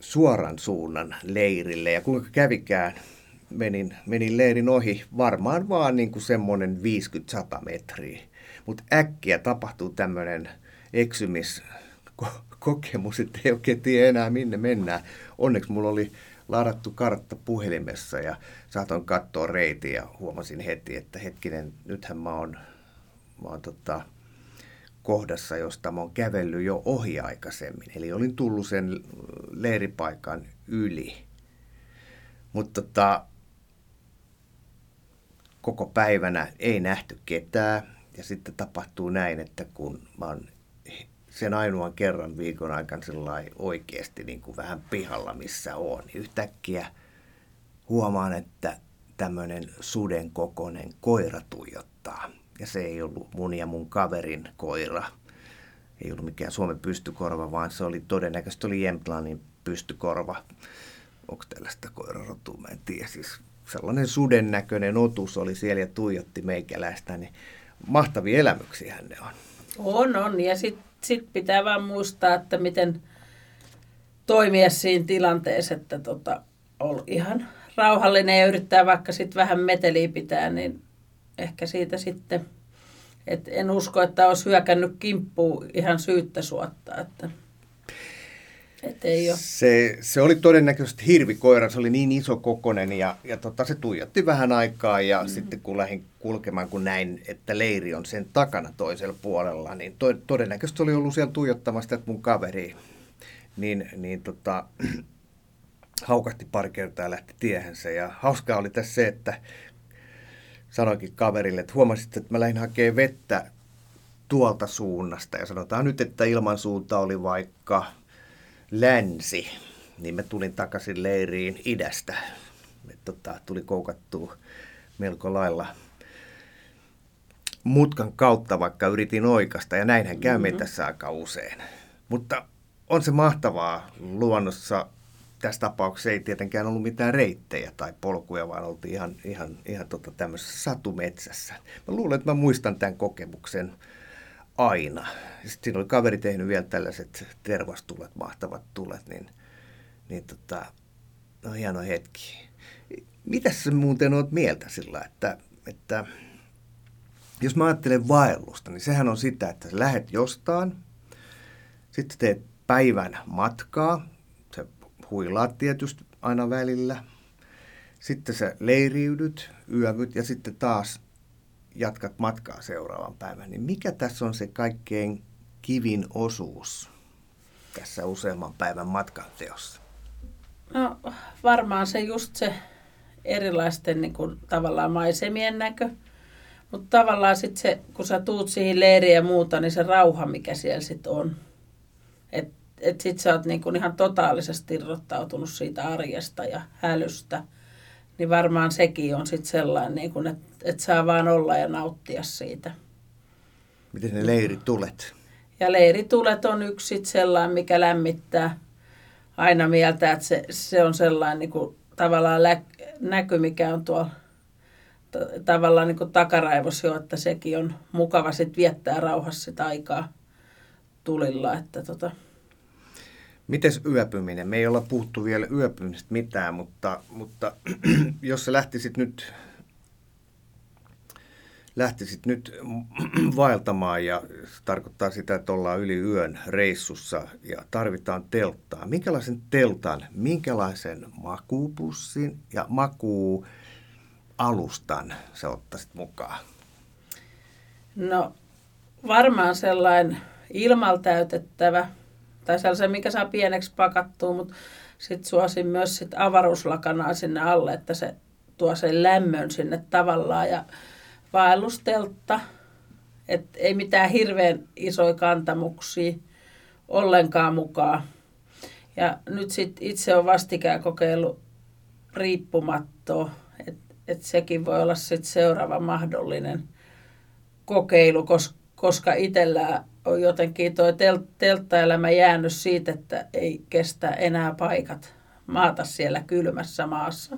Speaker 2: suoran suunnan leirille ja kuinka kävikään – menin, menin leirin ohi varmaan vaan niin kuin semmoinen 50-100 metriä. Mutta äkkiä tapahtuu tämmöinen eksymiskokemus, että ei oikein tiedä enää minne mennään. Onneksi mulla oli ladattu kartta puhelimessa ja saatoin katsoa reitin ja huomasin heti, että hetkinen, nythän mä oon, mä oon tota, kohdassa, josta mä oon kävellyt jo ohi aikaisemmin. Eli olin tullut sen leiripaikan yli. Mutta tota, koko päivänä ei nähty ketään. Ja sitten tapahtuu näin, että kun mä oon sen ainoan kerran viikon aikana oikeasti niin kuin vähän pihalla, missä on. Yhtäkkiä huomaan, että tämmöinen suden kokoinen koira tuijottaa. Ja se ei ollut mun ja mun kaverin koira. Ei ollut mikään Suomen pystykorva, vaan se oli todennäköisesti oli Jämtlandin pystykorva. Onko tällaista koirarotua? Mä en tiedä. Siis sellainen suden näköinen otus oli siellä ja tuijotti meikäläistä. Niin mahtavia elämyksiä ne on.
Speaker 1: On, on. Ja sitten sit pitää vaan muistaa, että miten toimia siinä tilanteessa, että tota, on ihan rauhallinen ja yrittää vaikka sitten vähän meteliä pitää, niin ehkä siitä sitten, että en usko, että olisi hyökännyt kimppuun ihan syyttä suottaa, että et ei ole.
Speaker 2: Se, se oli todennäköisesti hirvikoira, se oli niin iso kokonen ja, ja tota, se tuijotti vähän aikaa ja mm. sitten kun lähdin kulkemaan, kun näin, että leiri on sen takana toisella puolella, niin to, todennäköisesti oli ollut siellä tuijottamassa että mun kaveri, niin, niin tota, haukahti pari kertaa ja lähti tiehensä. Ja hauskaa oli tässä se, että sanoinkin kaverille, että huomasit, että mä lähdin hakemaan vettä tuolta suunnasta. Ja sanotaan nyt, että ilmansuunta oli vaikka länsi, niin mä tulin takaisin leiriin idästä. Me, tota, tuli koukattua melko lailla mutkan kautta, vaikka yritin oikasta, ja näinhän käy mm-hmm. tässä aika usein. Mutta on se mahtavaa luonnossa tässä tapauksessa ei tietenkään ollut mitään reittejä tai polkuja, vaan oltiin ihan, ihan, ihan tota tämmöisessä satumetsässä. Mä luulen, että mä muistan tämän kokemuksen aina. Sitten siinä oli kaveri tehnyt vielä tällaiset tervastulet, mahtavat tulet, niin, niin tota, no hieno hetki. Mitäs sä muuten oot mieltä sillä, että, että jos mä ajattelen vaellusta, niin sehän on sitä, että sä lähet jostain, sitten teet päivän matkaa, huilaat tietysti aina välillä. Sitten sä leiriydyt, yövyt ja sitten taas jatkat matkaa seuraavan päivän. Niin mikä tässä on se kaikkein kivin osuus tässä useamman päivän matkan teossa?
Speaker 1: No varmaan se just se erilaisten niin kuin, tavallaan maisemien näkö. Mutta tavallaan sitten se, kun sä tuut siihen leiriin ja muuta, niin se rauha, mikä siellä sitten on. Että että sit sä oot niinku ihan totaalisesti irrottautunut siitä arjesta ja hälystä, niin varmaan sekin on sitten sellainen, niinku, että et saa vaan olla ja nauttia siitä.
Speaker 2: Miten ne leiritulet?
Speaker 1: Ja leiritulet on yksi sit sellainen, mikä lämmittää aina mieltä, että se, se on sellainen niinku, tavallaan lä- näky, mikä on tuolla t- tavallaan niin takaraivos jo, että sekin on mukava sitten viettää rauhassa sitä aikaa tulilla. Että tota,
Speaker 2: Mites yöpyminen? Me ei olla puhuttu vielä yöpymisestä mitään, mutta, mutta jos sä lähtisit nyt, lähtisit nyt vaeltamaan ja se tarkoittaa sitä, että ollaan yli yön reissussa ja tarvitaan telttaa. Minkälaisen teltan, minkälaisen makuupussin ja makuualustan sä ottaisit mukaan?
Speaker 1: No varmaan sellainen ilmaltäytettävä tai sellaisen, mikä saa pieneksi pakattua, mutta sitten suosin myös sit avaruuslakanaa sinne alle, että se tuo sen lämmön sinne tavallaan ja vaellusteltta, että ei mitään hirveän isoja kantamuksia ollenkaan mukaan. Ja nyt sitten itse on vastikään kokeillut riippumattoa, että et sekin voi olla sitten seuraava mahdollinen kokeilu, koska, koska itsellä on jotenkin tuo tel- telttaelämä jäänyt siitä, että ei kestä enää paikat maata siellä kylmässä maassa.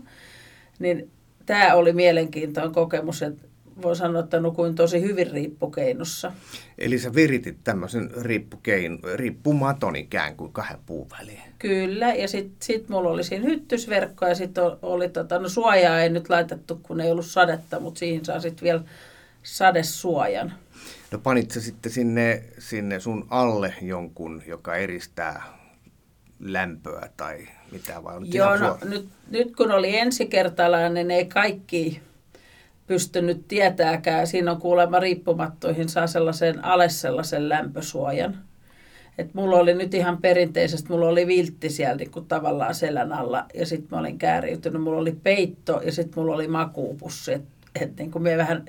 Speaker 1: Niin tämä oli mielenkiintoinen kokemus, että voi sanoa, että nukuin tosi hyvin riippukeinossa.
Speaker 2: Eli sä viritit tämmöisen riippukein, riippumaton ikään kuin kahden puun väliin.
Speaker 1: Kyllä, ja sitten sit mulla oli siinä hyttysverkko ja sitten oli, tota, no suojaa ei nyt laitettu, kun ei ollut sadetta, mutta siihen saa sitten vielä sadesuojan.
Speaker 2: No panit sä sitten sinne, sinne sun alle jonkun, joka eristää lämpöä tai mitä vai
Speaker 1: on Joo, no, nyt, nyt kun oli ensikertalainen, niin ei kaikki pystynyt tietääkään. Siinä on kuulemma riippumattoihin saa sellaisen alle sellaisen lämpösuojan. Et mulla oli nyt ihan perinteisesti, mulla oli viltti siellä niin kuin tavallaan selän alla ja sitten mä olin kääriytynyt. Mulla oli peitto ja sitten mulla oli makuupussi. Että et, niin kuin me vähän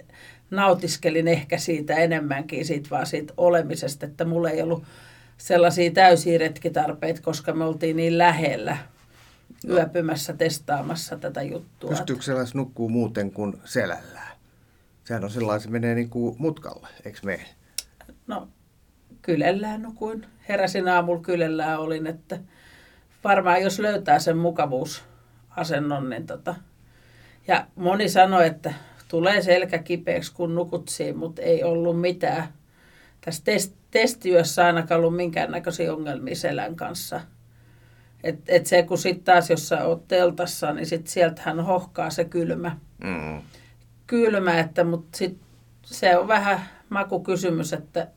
Speaker 1: nautiskelin ehkä siitä enemmänkin siitä vaan siitä olemisesta, että mulla ei ollut sellaisia täysiä retkitarpeita, koska me oltiin niin lähellä yöpymässä testaamassa tätä juttua.
Speaker 2: Pystyykö sellaisen nukkuu muuten kuin selällään? Sehän on sellainen, se menee niin kuin mutkalle, eikö me?
Speaker 1: No, kylellään nukuin. Heräsin aamulla kylellään olin, että varmaan jos löytää sen mukavuusasennon, niin tota. Ja moni sanoi, että tulee selkä kipeäksi, kun nukut siinä, mutta ei ollut mitään. Tässä test, testiyössä ainakaan ollut minkäännäköisiä ongelmia selän kanssa. Et, et se, kun sitten taas, jos sä oot teltassa, niin sit sieltähän hohkaa se kylmä. Mm. Kylmä, että, mutta sit se on vähän makukysymys, että,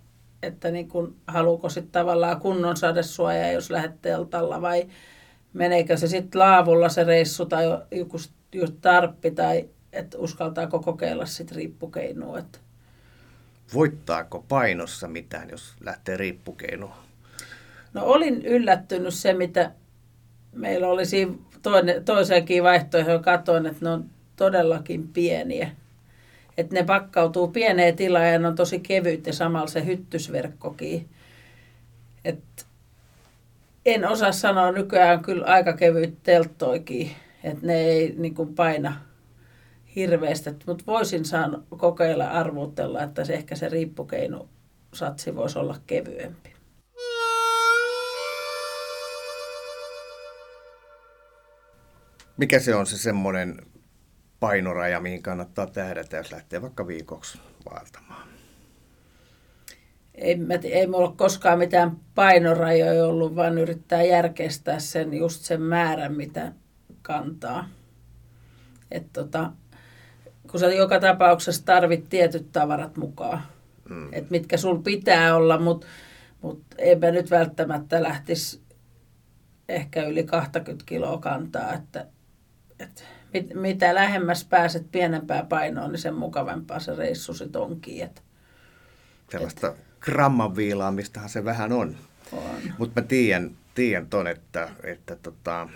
Speaker 1: että niin kun, haluuko sitten tavallaan kunnon sadesuoja, jos lähdet teltalla vai meneekö se sitten laavulla se reissu tai joku just tarppi tai että uskaltaako kokeilla sitten riippukeinua. Että.
Speaker 2: Voittaako painossa mitään, jos lähtee riippukeinuun?
Speaker 1: No olin yllättynyt se, mitä meillä oli siinä toinen, toiseenkin vaihtoehtoon. Katoin, että ne on todellakin pieniä. Että ne pakkautuu pieneen tilaan ja ne on tosi kevyt ja samalla se hyttysverkkokin. Et en osaa sanoa, nykyään kyllä aika kevyt telttoikin. Että ne ei niin kuin paina – hirveästi, mutta voisin saan kokeilla arvuutella, että se ehkä se riippukeino satsi voisi olla kevyempi.
Speaker 2: Mikä se on se semmoinen painoraja, mihin kannattaa tähdätä, jos lähtee vaikka viikoksi vaeltamaan?
Speaker 1: Ei, ei mulla ole koskaan mitään painorajoja ollut, vaan yrittää järkeistää sen just sen määrän, mitä kantaa. Et tota, kun sä joka tapauksessa tarvit tietyt tavarat mukaan, mm. että mitkä sul pitää olla, mutta mut mä nyt välttämättä lähtisi ehkä yli 20 kiloa kantaa, että, että mit, mitä lähemmäs pääset pienempää painoa, niin sen mukavampaa se reissu sitten onkin. Että,
Speaker 2: Sellaista et, gramman viilaamistahan se vähän on. on. Mutta mä tiedän, tiedän ton, että, että tota,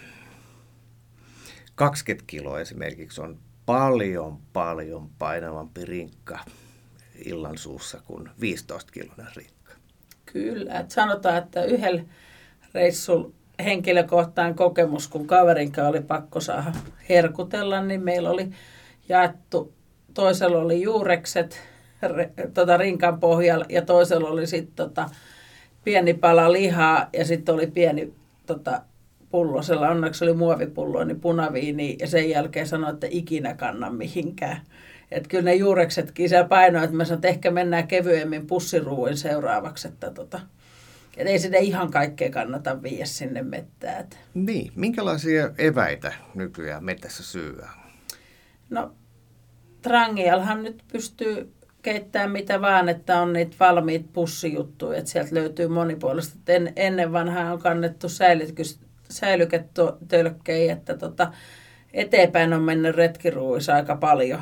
Speaker 2: 20 kiloa esimerkiksi on paljon, paljon painavampi rinkka illan suussa kuin 15 kilonen rinkka.
Speaker 1: Kyllä, että sanotaan, että yhdellä reissulla henkilökohtaan kokemus, kun kaverin oli pakko saada herkutella, niin meillä oli jaettu, toisella oli juurekset tota rinkan pohjalla ja toisella oli sitten tota, pieni pala lihaa ja sitten oli pieni tota, pullosella, onneksi oli muovipullo, niin punaviini ja sen jälkeen sanoi, että ikinä kanna mihinkään. Että kyllä ne juureksetkin siellä painoivat, että mä sanoin, että ehkä mennään kevyemmin pussiruuin seuraavaksi, että tota, et ei sinne ihan kaikkea kannata viiä sinne mettään.
Speaker 2: Niin, minkälaisia eväitä nykyään mettässä syyä?
Speaker 1: No, trangialhan nyt pystyy keittämään mitä vaan, että on niitä valmiit pussijuttuja, että sieltä löytyy monipuolista. En, ennen vanhaa on kannettu säilytys, säilyketölkkejä, että tota, eteenpäin on mennyt retkiruuissa aika paljon.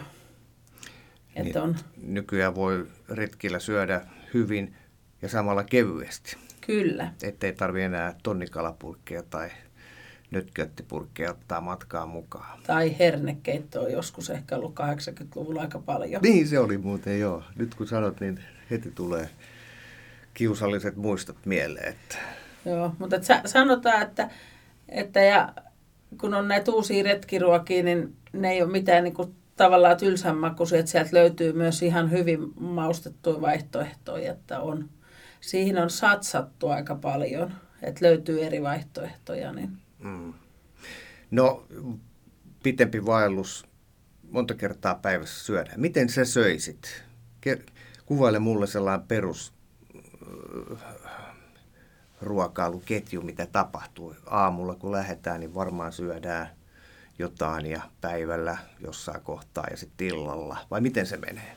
Speaker 2: Niin, on. Nykyään voi retkillä syödä hyvin ja samalla kevyesti.
Speaker 1: Kyllä.
Speaker 2: Ettei tarvitse enää tonnikalapurkkeja tai nytköttipurkkeja ottaa matkaan mukaan.
Speaker 1: Tai hernekeitto on joskus ehkä ollut 80-luvulla aika paljon.
Speaker 2: Niin se oli muuten joo. Nyt kun sanot, niin heti tulee kiusalliset muistot mieleen. Että...
Speaker 1: Joo, mutta sanotaan, että että ja kun on näitä uusia retkiruokia, niin ne ei ole mitään niin kuin tavallaan tylsän makuisia, että sieltä löytyy myös ihan hyvin maustettuja vaihtoehtoja, että on, siihen on satsattu aika paljon, että löytyy eri vaihtoehtoja. Niin. Mm.
Speaker 2: No, pitempi vaellus, monta kertaa päivässä syödään. Miten sä söisit? Kuvaile mulle sellainen perus ruokailuketju, mitä tapahtuu. Aamulla kun lähdetään, niin varmaan syödään jotain ja päivällä jossain kohtaa ja sitten illalla. Vai miten se menee?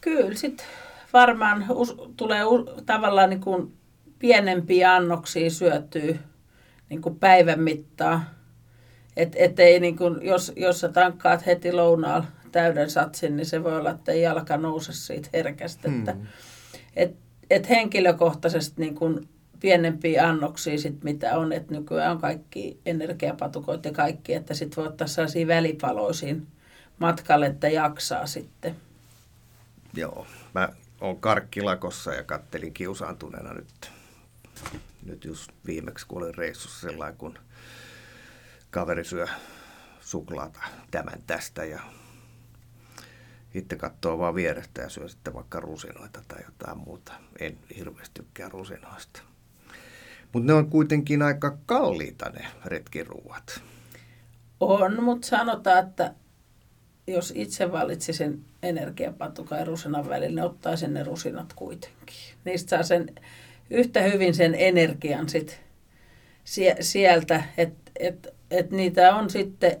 Speaker 1: Kyllä, sitten varmaan us, tulee us, tavallaan niin kuin pienempiä annoksia syötyä niin kuin päivän mittaan. Et, et ei niin kuin, jos, jos sä tankkaat heti lounaalla täyden satsin, niin se voi olla, että ei jalka nouse siitä herkästä. Hmm. Että, et, et henkilökohtaisesti niin kuin pienempiä annoksia, sit, mitä on, että nykyään on kaikki energiapatukoit ja kaikki, että sitten voi ottaa sellaisia välipaloisiin matkalle, että jaksaa sitten.
Speaker 2: Joo, mä oon karkkilakossa ja kattelin kiusaantuneena nyt nyt just viimeksi, kun olin reissussa sellainen, kun kaveri syö suklaata tämän tästä ja itse katsoo vaan vierestä ja syö sitten vaikka rusinoita tai jotain muuta. En hirveästi tykkää rusinoista. Mutta ne on kuitenkin aika kalliita ne retkiruuat.
Speaker 1: On, mutta sanotaan, että jos itse valitsisin energiapatukan ja rusinan välillä, niin ottaisin ne rusinat kuitenkin. Niistä saa sen yhtä hyvin sen energian sit sieltä, että et, et niitä on sitten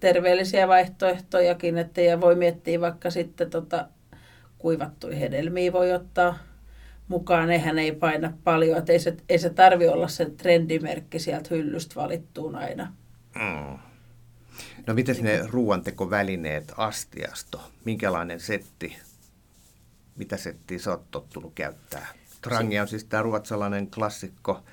Speaker 1: terveellisiä vaihtoehtojakin, että ja voi miettiä vaikka sitten tota, kuivattuja hedelmiä voi ottaa mukaan, eihän ei paina paljon, että ei se, ei se tarvi olla se trendimerkki sieltä hyllystä valittuun aina. Mm.
Speaker 2: No miten ne ruoantekovälineet, astiasto, minkälainen setti, mitä settiä sä oot tottunut käyttää? Trangia on siis tämä ruotsalainen klassikko,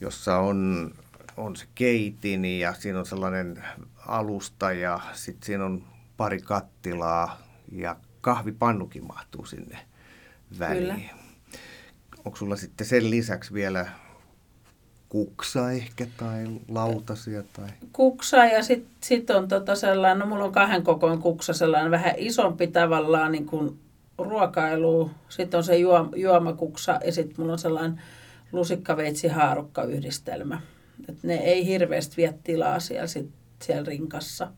Speaker 2: jossa on, on se keitin ja siinä on sellainen alusta ja sitten siinä on pari kattilaa ja kahvipannukin mahtuu sinne väliin. Kyllä. Onko sulla sitten sen lisäksi vielä kuksa ehkä tai lautasia? Tai...
Speaker 1: Kuksa ja sitten sit on tota sellainen, no mulla on kahden kokoinen kuksa, sellainen vähän isompi tavallaan niin kuin ruokailu. Sitten on se juom, juomakuksa ja sitten mulla on sellainen lusikkaveitsi haarukka yhdistelmä. Et ne ei hirveästi vie tilaa siellä, sit, siellä rinkassa.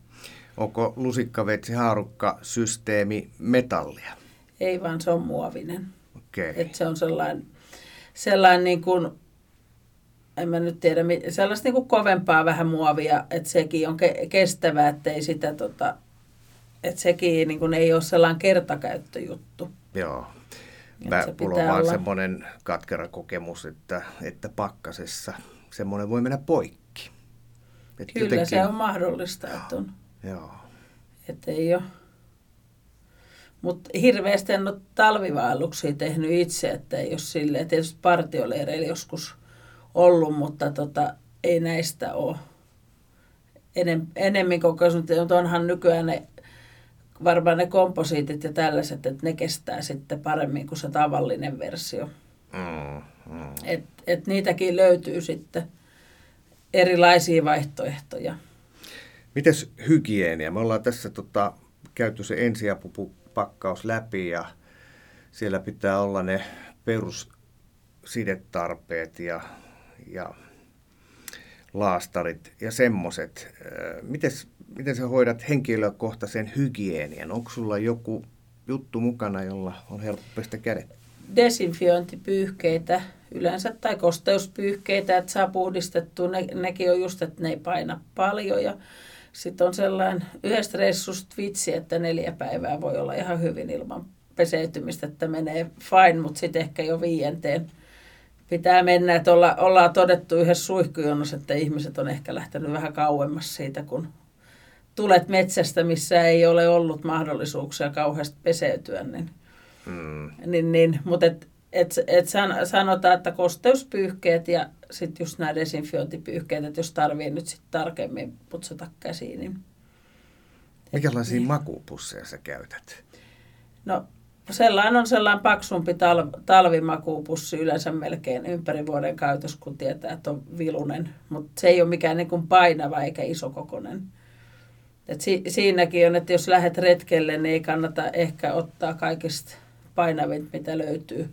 Speaker 2: Onko lusikkaveitsi haarukka systeemi metallia?
Speaker 1: Ei vaan se on muovinen.
Speaker 2: Okay.
Speaker 1: Et se on sellainen, sellainen niin kuin, en mä nyt tiedä, sellaista niin kuin kovempaa vähän muovia, että sekin on ke- kestävää, ettei sitä tota, että sekin niin kuin ei ole sellainen kertakäyttöjuttu.
Speaker 2: Joo. Mä, mulla on vaan semmoinen katkera kokemus, että, että pakkasessa semmoinen voi mennä poikki.
Speaker 1: Et Kyllä jotenkin... se on mahdollista, että on.
Speaker 2: Joo.
Speaker 1: Että ei ole. Mutta hirveästi en ole talvivaelluksia tehnyt itse, että ei ole silleen. Tietysti partioleireillä joskus ollut, mutta tota, ei näistä ole enem, enemmän kokemus, mutta onhan nykyään ne varmaan ne komposiitit ja tällaiset, että ne kestää sitten paremmin kuin se tavallinen versio. Mm, mm. Et, et niitäkin löytyy sitten erilaisia vaihtoehtoja.
Speaker 2: Mites hygienia? Me ollaan tässä tota, käyty se ensiapupakkaus läpi ja siellä pitää olla ne perussidetarpeet ja, ja laastarit ja semmoset. Mites miten sä hoidat henkilökohtaisen hygienian? Onko sulla joku juttu mukana, jolla on helppo pestä kädet?
Speaker 1: Desinfiointipyyhkeitä yleensä tai kosteuspyyhkeitä, että saa puhdistettua. Ne, nekin on just, että ne ei paina paljon. Ja sitten on sellainen yhdestä reissusta vitsi, että neljä päivää voi olla ihan hyvin ilman peseytymistä, että menee fine, mutta sitten ehkä jo viienteen pitää mennä. Että olla, ollaan todettu yhdessä suihkujonossa, että ihmiset on ehkä lähtenyt vähän kauemmas siitä, kun tulet metsästä, missä ei ole ollut mahdollisuuksia kauheasti peseytyä, niin, mm. niin, niin mutta et, et, et san, sanotaan, että kosteuspyyhkeet ja sitten just nämä desinfiointipyyhkeet, että jos tarvii nyt sitten tarkemmin putsata käsiin, niin...
Speaker 2: Mikälaisia niin. makupusseja sä käytät?
Speaker 1: No sellainen on sellainen paksumpi tal- talvimakuupussi yleensä melkein ympäri vuoden käytös, kun tietää, että on vilunen. Mutta se ei ole mikään niin kuin painava eikä isokokoinen. Et si- siinäkin on, että jos lähdet retkelle, niin ei kannata ehkä ottaa kaikista painavin, mitä löytyy,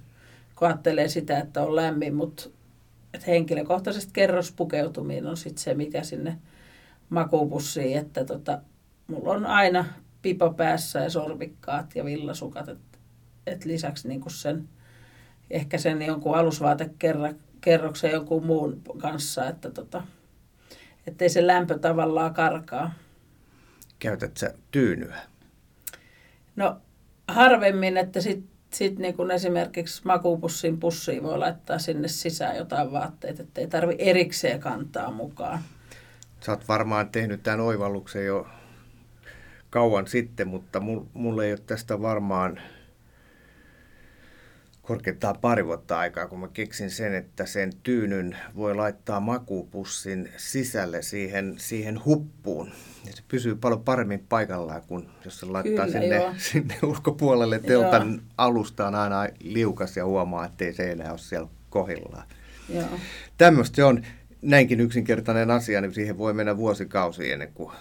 Speaker 1: kun ajattelee sitä, että on lämmin, mutta et henkilökohtaisesti kerrospukeutuminen on sitten se, mikä sinne makuupussiin, että tota, mulla on aina pipo päässä ja sorvikkaat ja villasukat, että et lisäksi niinku sen, ehkä sen jonkun alusvaatekerroksen jonkun muun kanssa, että tota, ettei se lämpö tavallaan karkaa.
Speaker 2: Käytät sä tyynyä?
Speaker 1: No harvemmin, että sitten sit niin kun esimerkiksi makuupussin pussiin voi laittaa sinne sisään jotain vaatteita, että ei tarvi erikseen kantaa mukaan.
Speaker 2: Sä oot varmaan tehnyt tämän oivalluksen jo kauan sitten, mutta mulle ei ole tästä varmaan korkeintaan pari vuotta aikaa, kun mä keksin sen, että sen tyynyn voi laittaa makuupussin sisälle siihen, siihen huppuun. Ja se pysyy paljon paremmin paikallaan kuin jos se laittaa Kyllä, sinne, sinne ulkopuolelle. Teltan joo. alusta on aina liukas ja huomaa, ettei se enää ole siellä kohillaan.
Speaker 1: Joo.
Speaker 2: Tämmöistä se on näinkin yksinkertainen asia, niin siihen voi mennä vuosikausi ennen kuin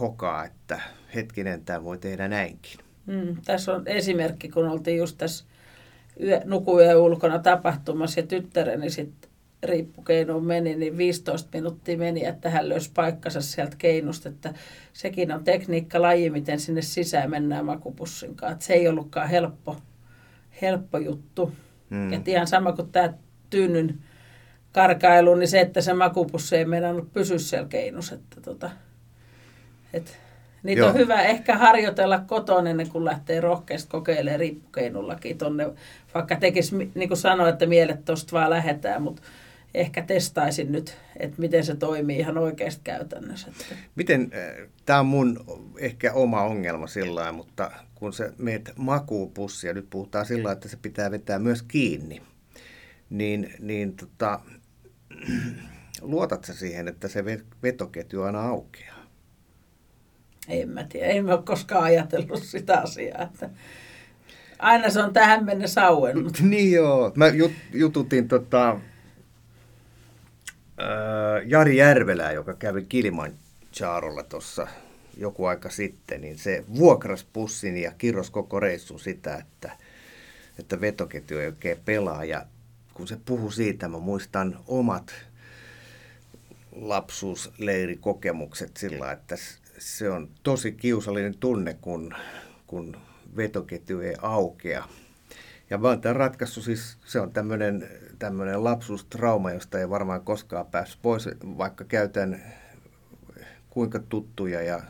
Speaker 2: hokaa, että hetkinen, tämä voi tehdä näinkin.
Speaker 1: Mm, tässä on esimerkki, kun oltiin just tässä yö, nukuyön ulkona tapahtumassa ja tyttäreni sitten riippukeinoon meni, niin 15 minuuttia meni, että hän löysi paikkansa sieltä keinusta, että sekin on tekniikka laji, miten sinne sisään mennään makupussin kanssa. Että se ei ollutkaan helppo, helppo juttu. Mm. Et ihan sama kuin tämä tynnyn karkailu, niin se, että se makupussi ei meinannut pysyä siellä keinussa. Että tota, et, niitä Joo. on hyvä ehkä harjoitella kotona ennen kuin lähtee rohkeasti kokeilemaan riippukeinullakin tonne, vaikka tekisi, niin kuin sanoin, että mielet tuosta vaan lähetään, mutta ehkä testaisin nyt, että miten se toimii ihan oikeasti käytännössä.
Speaker 2: Miten, äh, tämä on mun ehkä oma ongelma sillä mutta kun se meet makuupussia, nyt puhutaan sillä että se pitää vetää myös kiinni, niin, niin tota, luotat sä siihen, että se vetoketju aina aukeaa?
Speaker 1: En mä tiedä, en mä ole koskaan ajatellut sitä asiaa, että aina se on tähän mennessä auennut.
Speaker 2: niin joo, mä jut, jututin tota, Jari Järvelää, joka kävi Kilimanjarolla tuossa joku aika sitten, niin se vuokras pussin ja kirros koko reissun sitä, että, että vetoketju ei oikein pelaa. Ja kun se puhui siitä, mä muistan omat lapsuusleirikokemukset sillä, että se on tosi kiusallinen tunne, kun, kun vetoketju ei aukea. Ja mä oon tämän ratkaisu, siis se on tämmöinen tämmöinen lapsuustrauma, josta ei varmaan koskaan päässyt pois, vaikka käytän kuinka tuttuja ja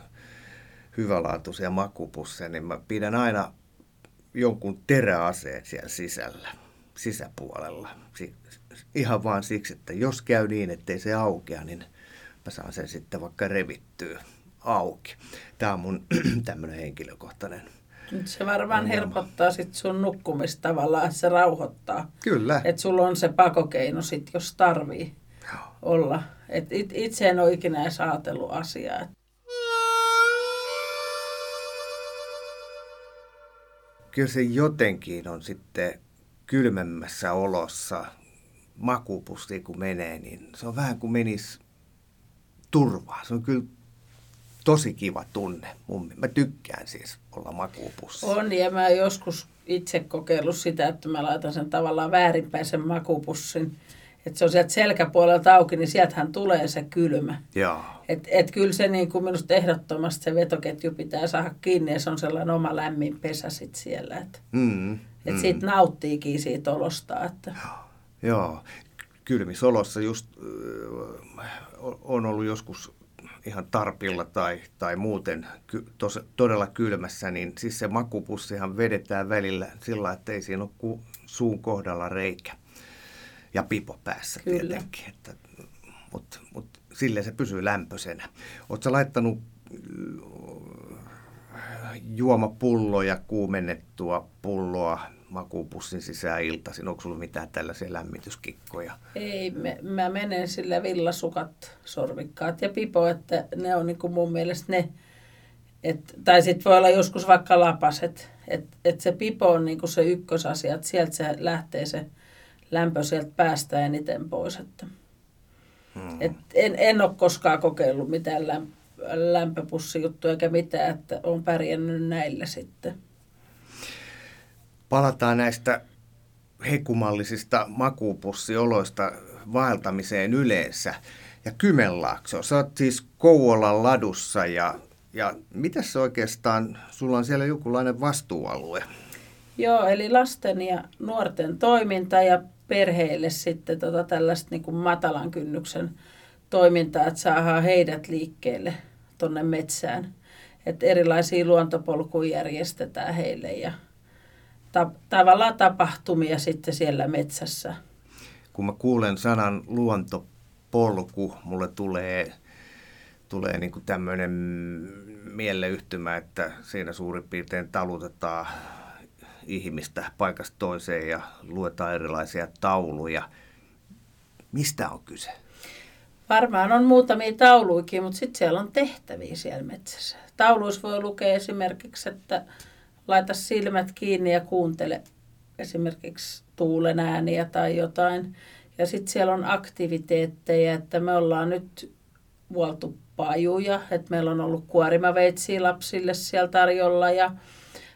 Speaker 2: hyvälaatuisia makupusseja, niin mä pidän aina jonkun teräaseen siellä sisällä, sisäpuolella. Ihan vaan siksi, että jos käy niin, ettei se aukea, niin mä saan sen sitten vaikka revittyä auki. Tämä on mun tämmöinen henkilökohtainen
Speaker 1: se varmaan helpottaa sit sun nukkumista tavallaan, että se rauhoittaa.
Speaker 2: Kyllä.
Speaker 1: Että sulla on se pakokeino sit, jos tarvii Joo. olla. Et itse en ole ikinä edes ajatellut asiaa.
Speaker 2: Kyllä se jotenkin on sitten kylmemmässä olossa makupussi kun menee, niin se on vähän kuin menisi turvaa. Se on kyllä tosi kiva tunne. Mun, mä tykkään siis olla makuupussi.
Speaker 1: On, ja mä joskus itse kokeillut sitä, että mä laitan sen tavallaan väärinpäin sen makupussin. Että se on sieltä selkäpuolelta auki, niin sieltähän tulee se kylmä.
Speaker 2: Joo.
Speaker 1: Et, kyllä se niin kuin minusta ehdottomasti se vetoketju pitää saada kiinni ja se on sellainen oma lämmin pesä sit siellä. Että mm, et mm. siitä nauttiikin siitä olosta. Että.
Speaker 2: Joo. Kylmisolossa just äh, on ollut joskus ihan tarpilla tai, tai muuten ky, tos, todella kylmässä, niin siis se makupussihan vedetään välillä sillä, että ei siinä ole ku, suun kohdalla reikä ja pipo päässä Kyllä. tietenkin. Että, Mutta mut, sille se pysyy lämpöisenä. Oletko laittanut äh, juomapulloja, kuumennettua pulloa makuupussin sisään iltaisin? Onko sulla mitään tällaisia lämmityskikkoja?
Speaker 1: Ei, me, mä menen sillä villasukat, sorvikkaat ja pipo, että ne on niin kuin mun mielestä ne, et, tai sitten voi olla joskus vaikka lapaset, että et se pipo on niin kuin se ykkösasia, että sieltä se lähtee se lämpö sieltä päästä eniten pois. Että, hmm. et en, en ole koskaan kokeillut mitään lämpö, lämpöpussijuttuja eikä mitään, että on pärjännyt näillä sitten
Speaker 2: palataan näistä hekumallisista makuupussioloista vaeltamiseen yleensä. Ja Kymenlaakso, sä oot siis Kouvolan ladussa ja, ja mitä se oikeastaan, sulla on siellä jokinlainen vastuualue?
Speaker 1: Joo, eli lasten ja nuorten toiminta ja perheille sitten tota tällaista niin kuin matalan kynnyksen toimintaa, että saadaan heidät liikkeelle tuonne metsään. Että erilaisia luontopolkuja järjestetään heille ja ta- tavallaan tapahtumia sitten siellä metsässä.
Speaker 2: Kun mä kuulen sanan luontopolku, mulle tulee, tulee niin kuin tämmöinen mieleyhtymä, että siinä suurin piirtein talutetaan ihmistä paikasta toiseen ja luetaan erilaisia tauluja. Mistä on kyse?
Speaker 1: Varmaan on muutamia tauluikin, mutta sitten siellä on tehtäviä siellä metsässä. Tauluissa voi lukea esimerkiksi, että laita silmät kiinni ja kuuntele esimerkiksi tuulen ääniä tai jotain. Ja sitten siellä on aktiviteetteja, että me ollaan nyt vuoltu pajuja, että meillä on ollut kuorimaveitsiä lapsille siellä tarjolla ja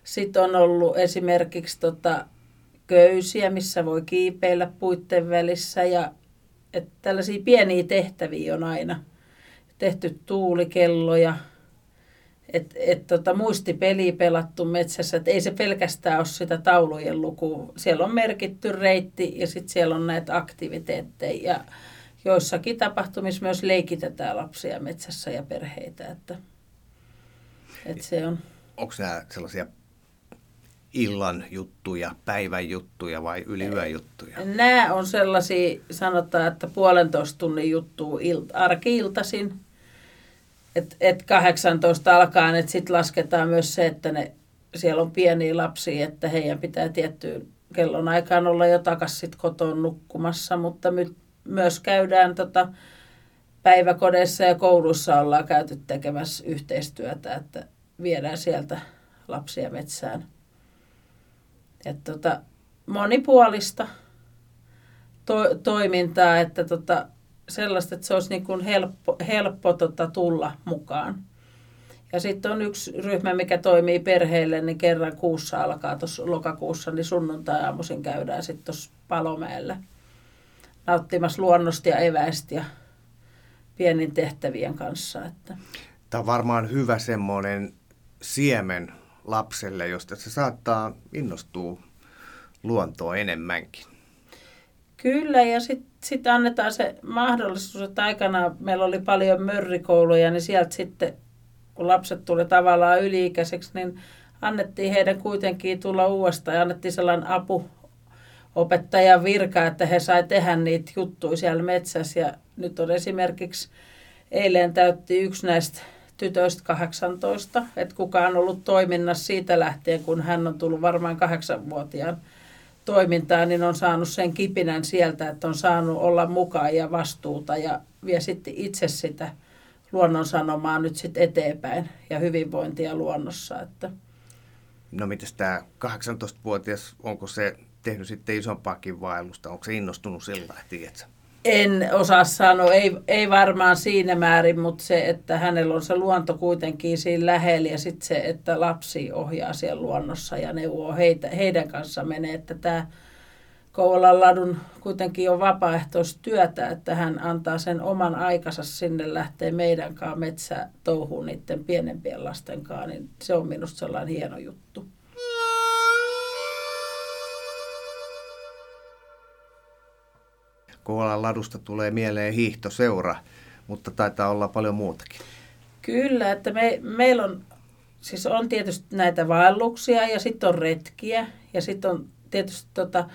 Speaker 1: sitten on ollut esimerkiksi tota, köysiä, missä voi kiipeillä puitten välissä ja että tällaisia pieniä tehtäviä on aina tehty tuulikelloja, että et tota, muistipeli pelattu metsässä, että ei se pelkästään ole sitä taulujen lukua. Siellä on merkitty reitti ja sitten siellä on näitä aktiviteetteja. Ja joissakin tapahtumissa myös leikitetään lapsia metsässä ja perheitä. Että, että se on.
Speaker 2: Onko nämä sellaisia illan juttuja, päivän juttuja vai yli juttuja?
Speaker 1: Nämä on sellaisia, sanotaan, että puolentoista tunnin juttu arki-iltaisin että et 18 alkaen, että sitten lasketaan myös se, että ne, siellä on pieniä lapsia, että heidän pitää tiettyyn kellon aikaan olla jo takaisin sit kotoon nukkumassa, mutta my, myös käydään tota, päiväkodeissa ja kouluissa ollaan käyty tekemässä yhteistyötä, että viedään sieltä lapsia metsään. Et tota, monipuolista to, toimintaa, että tota, sellaista, että se olisi niin kuin helppo, helppo tota, tulla mukaan. Ja sitten on yksi ryhmä, mikä toimii perheille, niin kerran kuussa alkaa tuossa lokakuussa, niin sunnuntai-aamuisin käydään sitten tuossa Palomäellä nauttimassa luonnosta ja eväistä ja pienin tehtävien kanssa. Että.
Speaker 2: Tämä on varmaan hyvä semmoinen siemen lapselle, josta se saattaa innostua luontoa enemmänkin.
Speaker 1: Kyllä, ja sitten sit annetaan se mahdollisuus, että aikana meillä oli paljon mörrikouluja, niin sieltä sitten, kun lapset tuli tavallaan yli-ikäiseksi, niin annettiin heidän kuitenkin tulla uudestaan ja annettiin sellainen apu opettajan virka, että he sai tehdä niitä juttuja siellä metsässä. Ja nyt on esimerkiksi eilen täytti yksi näistä tytöistä 18, että kuka on ollut toiminnassa siitä lähtien, kun hän on tullut varmaan kahdeksanvuotiaan toimintaa, niin on saanut sen kipinän sieltä, että on saanut olla mukaan ja vastuuta ja vie sitten itse sitä luonnon sanomaa nyt sitten eteenpäin ja hyvinvointia luonnossa. Että.
Speaker 2: No miten tämä 18-vuotias, onko se tehnyt sitten isompaakin vaellusta? Onko se innostunut sillä, tiedätkö?
Speaker 1: En osaa sanoa, ei, ei varmaan siinä määrin, mutta se, että hänellä on se luonto kuitenkin siinä lähellä ja sitten se, että lapsi ohjaa siellä luonnossa ja neuvoo heitä, heidän kanssa menee, että tämä Kouvolan ladun kuitenkin on vapaaehtoistyötä, että hän antaa sen oman aikansa sinne lähtee meidän kanssa metsä touhuun niiden pienempien lasten kanssa, niin se on minusta sellainen hieno juttu.
Speaker 2: Kouvolan ladusta tulee mieleen hiihtoseura, mutta taitaa olla paljon muutakin.
Speaker 1: Kyllä, että me, meillä on, siis on tietysti näitä vaelluksia ja sitten on retkiä ja sitten on tietysti tota,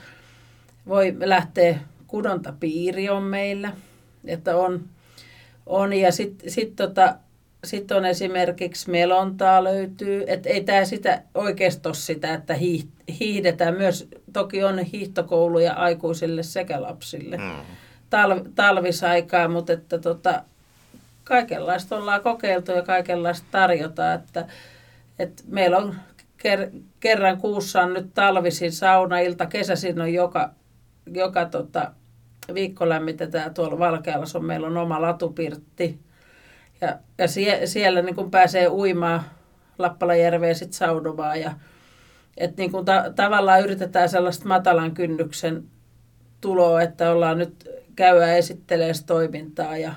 Speaker 1: voi lähteä kudontapiiri on meillä, että on, on ja sitten sit tota, sitten on esimerkiksi melontaa löytyy, että ei tämä sitä oikeasti ole sitä, että hiihdetään myös, toki on hiihtokouluja aikuisille sekä lapsille mm. Tal, talvisaikaa, mutta että tota, kaikenlaista ollaan kokeiltu ja kaikenlaista tarjotaan, että, että meillä on ker, kerran kuussa on nyt talvisin saunailta, kesäisin on joka, joka tota, viikko lämmitetään tuolla Valkealassa, meillä on oma latupirtti, ja, ja sie, siellä niin kun pääsee uimaan Lappalajärveen sitten saunomaan ja että niin kun ta, tavallaan yritetään sellaista matalan kynnyksen tuloa, että ollaan nyt käyä esittelee toimintaa ja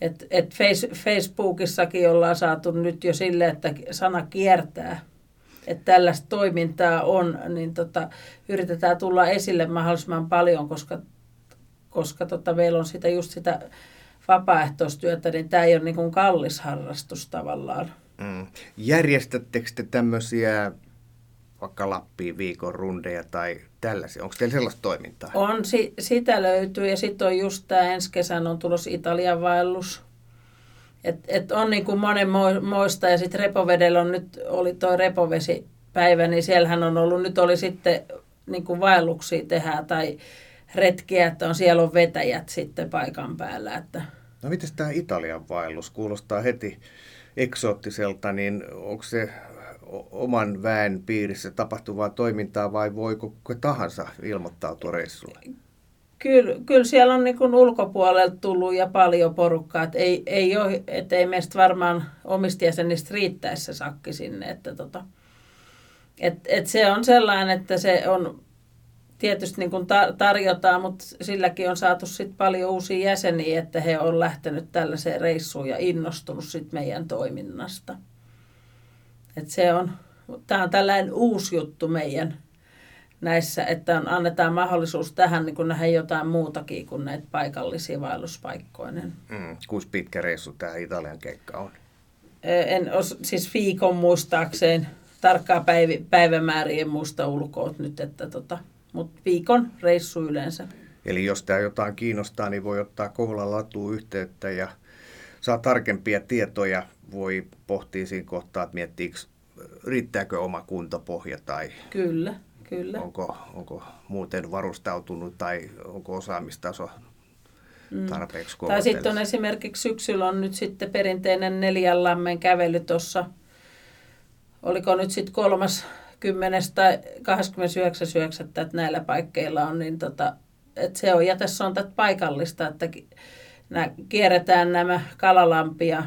Speaker 1: et, et face, Facebookissakin ollaan saatu nyt jo sille, että sana kiertää, että tällaista toimintaa on, niin tota, yritetään tulla esille mahdollisimman paljon, koska, koska tota, meillä on sitä just sitä vapaaehtoistyötä, niin tämä ei ole niin kuin kallis harrastus tavallaan. Mm.
Speaker 2: Järjestättekö te tämmöisiä vaikka Lappiin viikon rundeja tai tällaisia? Onko teillä sellaista toimintaa?
Speaker 1: On, si- sitä löytyy ja sitten on just tämä ensi kesän on tulossa Italian vaellus. Et, et on niin kuin monen moista ja sitten Repovedellä on nyt, oli tuo Repovesi-päivä, niin siellähän on ollut, nyt oli sitten niin kuin vaelluksia tehdä tai retkiä, että on, siellä on vetäjät sitten paikan päällä. Että.
Speaker 2: No miten tämä Italian vaellus? Kuulostaa heti eksoottiselta, niin onko se oman väen piirissä tapahtuvaa toimintaa vai voiko kuka tahansa ilmoittautua reissulle?
Speaker 1: Kyllä, kyllä siellä on niin ulkopuolelta tullut ja paljon porukkaa. Et ei, ei, ole, et ei meistä varmaan omista jäsenistä riittäisi se sakki sinne. Että tota, et, et se on sellainen, että se on tietysti niin kuin tarjotaan, mutta silläkin on saatu sit paljon uusia jäseniä, että he on lähtenyt tällaiseen reissuun ja innostunut sit meidän toiminnasta. Et se on, tämä on tällainen uusi juttu meidän näissä, että on, annetaan mahdollisuus tähän niin kun nähdä jotain muutakin kuin näitä paikallisia vaelluspaikkoja.
Speaker 2: Mm, kuinka pitkä reissu tämä Italian keikka on?
Speaker 1: En os, siis viikon muistaakseen, tarkkaa päiv- päivämääriä en muista ulkoa nyt, että tota, mutta viikon reissu yleensä.
Speaker 2: Eli jos tämä jotain kiinnostaa, niin voi ottaa Kouvolan latuun yhteyttä ja saa tarkempia tietoja. Voi pohtia siinä kohtaa, että miettiikö, riittääkö oma kuntopohja tai
Speaker 1: Kyllä, kyllä.
Speaker 2: Onko, onko muuten varustautunut tai onko osaamistaso mm. tarpeeksi mm.
Speaker 1: Tai sitten on esimerkiksi syksyllä on nyt sitten perinteinen neljän lammen kävely tuossa, oliko nyt sitten kolmas 10. tai 29.9. että näillä paikkeilla on, niin tota, että se on, ja tässä on tätä paikallista, että nää, kierretään nämä kalalampia,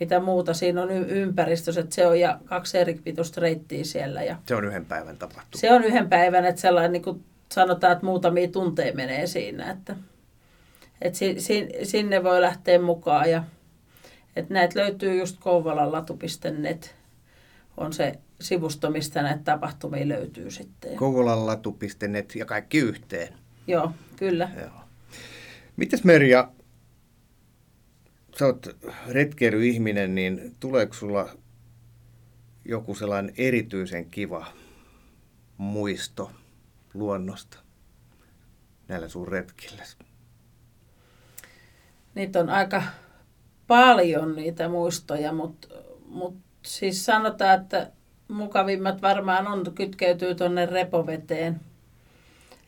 Speaker 1: mitä muuta siinä on ympäristössä, että se on ja kaksi eri pituista reittiä siellä. Ja
Speaker 2: se on yhden päivän tapahtuma.
Speaker 1: Se on yhden päivän, että sellainen niin kuin sanotaan, että muutamia tunteja menee siinä, että, että si, si, sinne voi lähteä mukaan ja että näitä löytyy just kouvolanlatu.net on se sivusto, mistä näitä tapahtumia löytyy sitten.
Speaker 2: Kouvolanlatu.net ja kaikki yhteen.
Speaker 1: Joo, kyllä. Joo.
Speaker 2: Mites Merja, sä oot retkeilyihminen, niin tuleeko sulla joku sellainen erityisen kiva muisto luonnosta näillä sun retkillä?
Speaker 1: Niitä on aika paljon niitä muistoja, mutta mut siis sanotaan, että mukavimmat varmaan on, kytkeytyy tuonne repoveteen.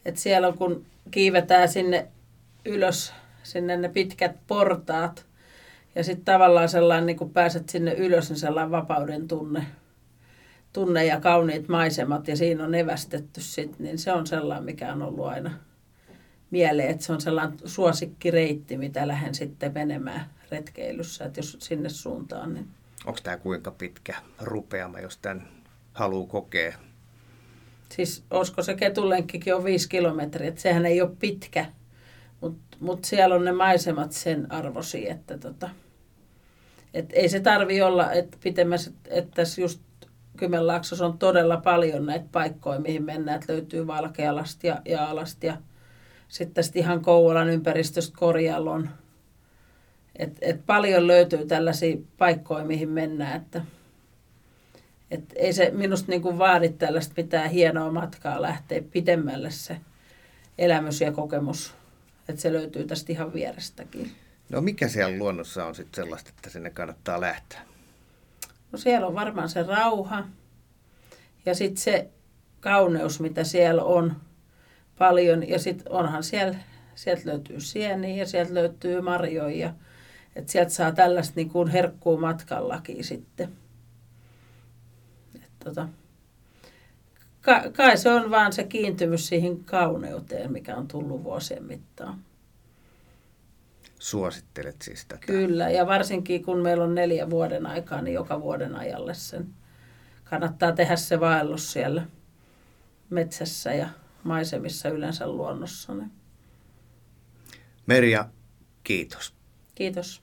Speaker 1: Et siellä on, kun kiivetään sinne ylös, sinne ne pitkät portaat, ja sitten tavallaan sellainen, niin kun pääset sinne ylös, niin sellainen vapauden tunne, tunne ja kauniit maisemat, ja siinä on evästetty sitten, niin se on sellainen, mikä on ollut aina mieleen, että se on sellainen suosikkireitti, mitä lähden sitten menemään retkeilyssä, että jos sinne suuntaan, niin
Speaker 2: Onko tämä kuinka pitkä rupeama, jos tämän haluaa kokea?
Speaker 1: Siis olisiko se ketulenkkikin on viisi kilometriä, että sehän ei ole pitkä, mutta mut siellä on ne maisemat sen arvosi, että tota, et ei se tarvi olla, että pitemmässä, että tässä just Kymenlaaksossa on todella paljon näitä paikkoja, mihin mennään, että löytyy Valkealasta ja, Alasta ja sitten tästä ihan Kouvolan ympäristöstä Korjallon – et, et paljon löytyy tällaisia paikkoja, mihin mennään, että et ei se minusta niin kuin vaadi tällaista mitään hienoa matkaa lähteä pidemmälle se elämys ja kokemus, että se löytyy tästä ihan vierestäkin.
Speaker 2: No mikä siellä luonnossa on sitten sellaista, että sinne kannattaa lähteä?
Speaker 1: No siellä on varmaan se rauha ja sitten se kauneus, mitä siellä on paljon. Ja sitten onhan siellä, sieltä löytyy sieniä ja sieltä löytyy marjoja että sieltä saa tällaista niin kuin herkkuu matkallakin sitten. Et tota, ka, kai se on vaan se kiintymys siihen kauneuteen, mikä on tullut vuosien mittaan.
Speaker 2: Suosittelet siis tätä?
Speaker 1: Kyllä, ja varsinkin kun meillä on neljä vuoden aikaa, niin joka vuoden ajalle sen kannattaa tehdä se vaellus siellä metsässä ja maisemissa yleensä luonnossa. Niin.
Speaker 2: Merja, kiitos.
Speaker 1: Kiitos.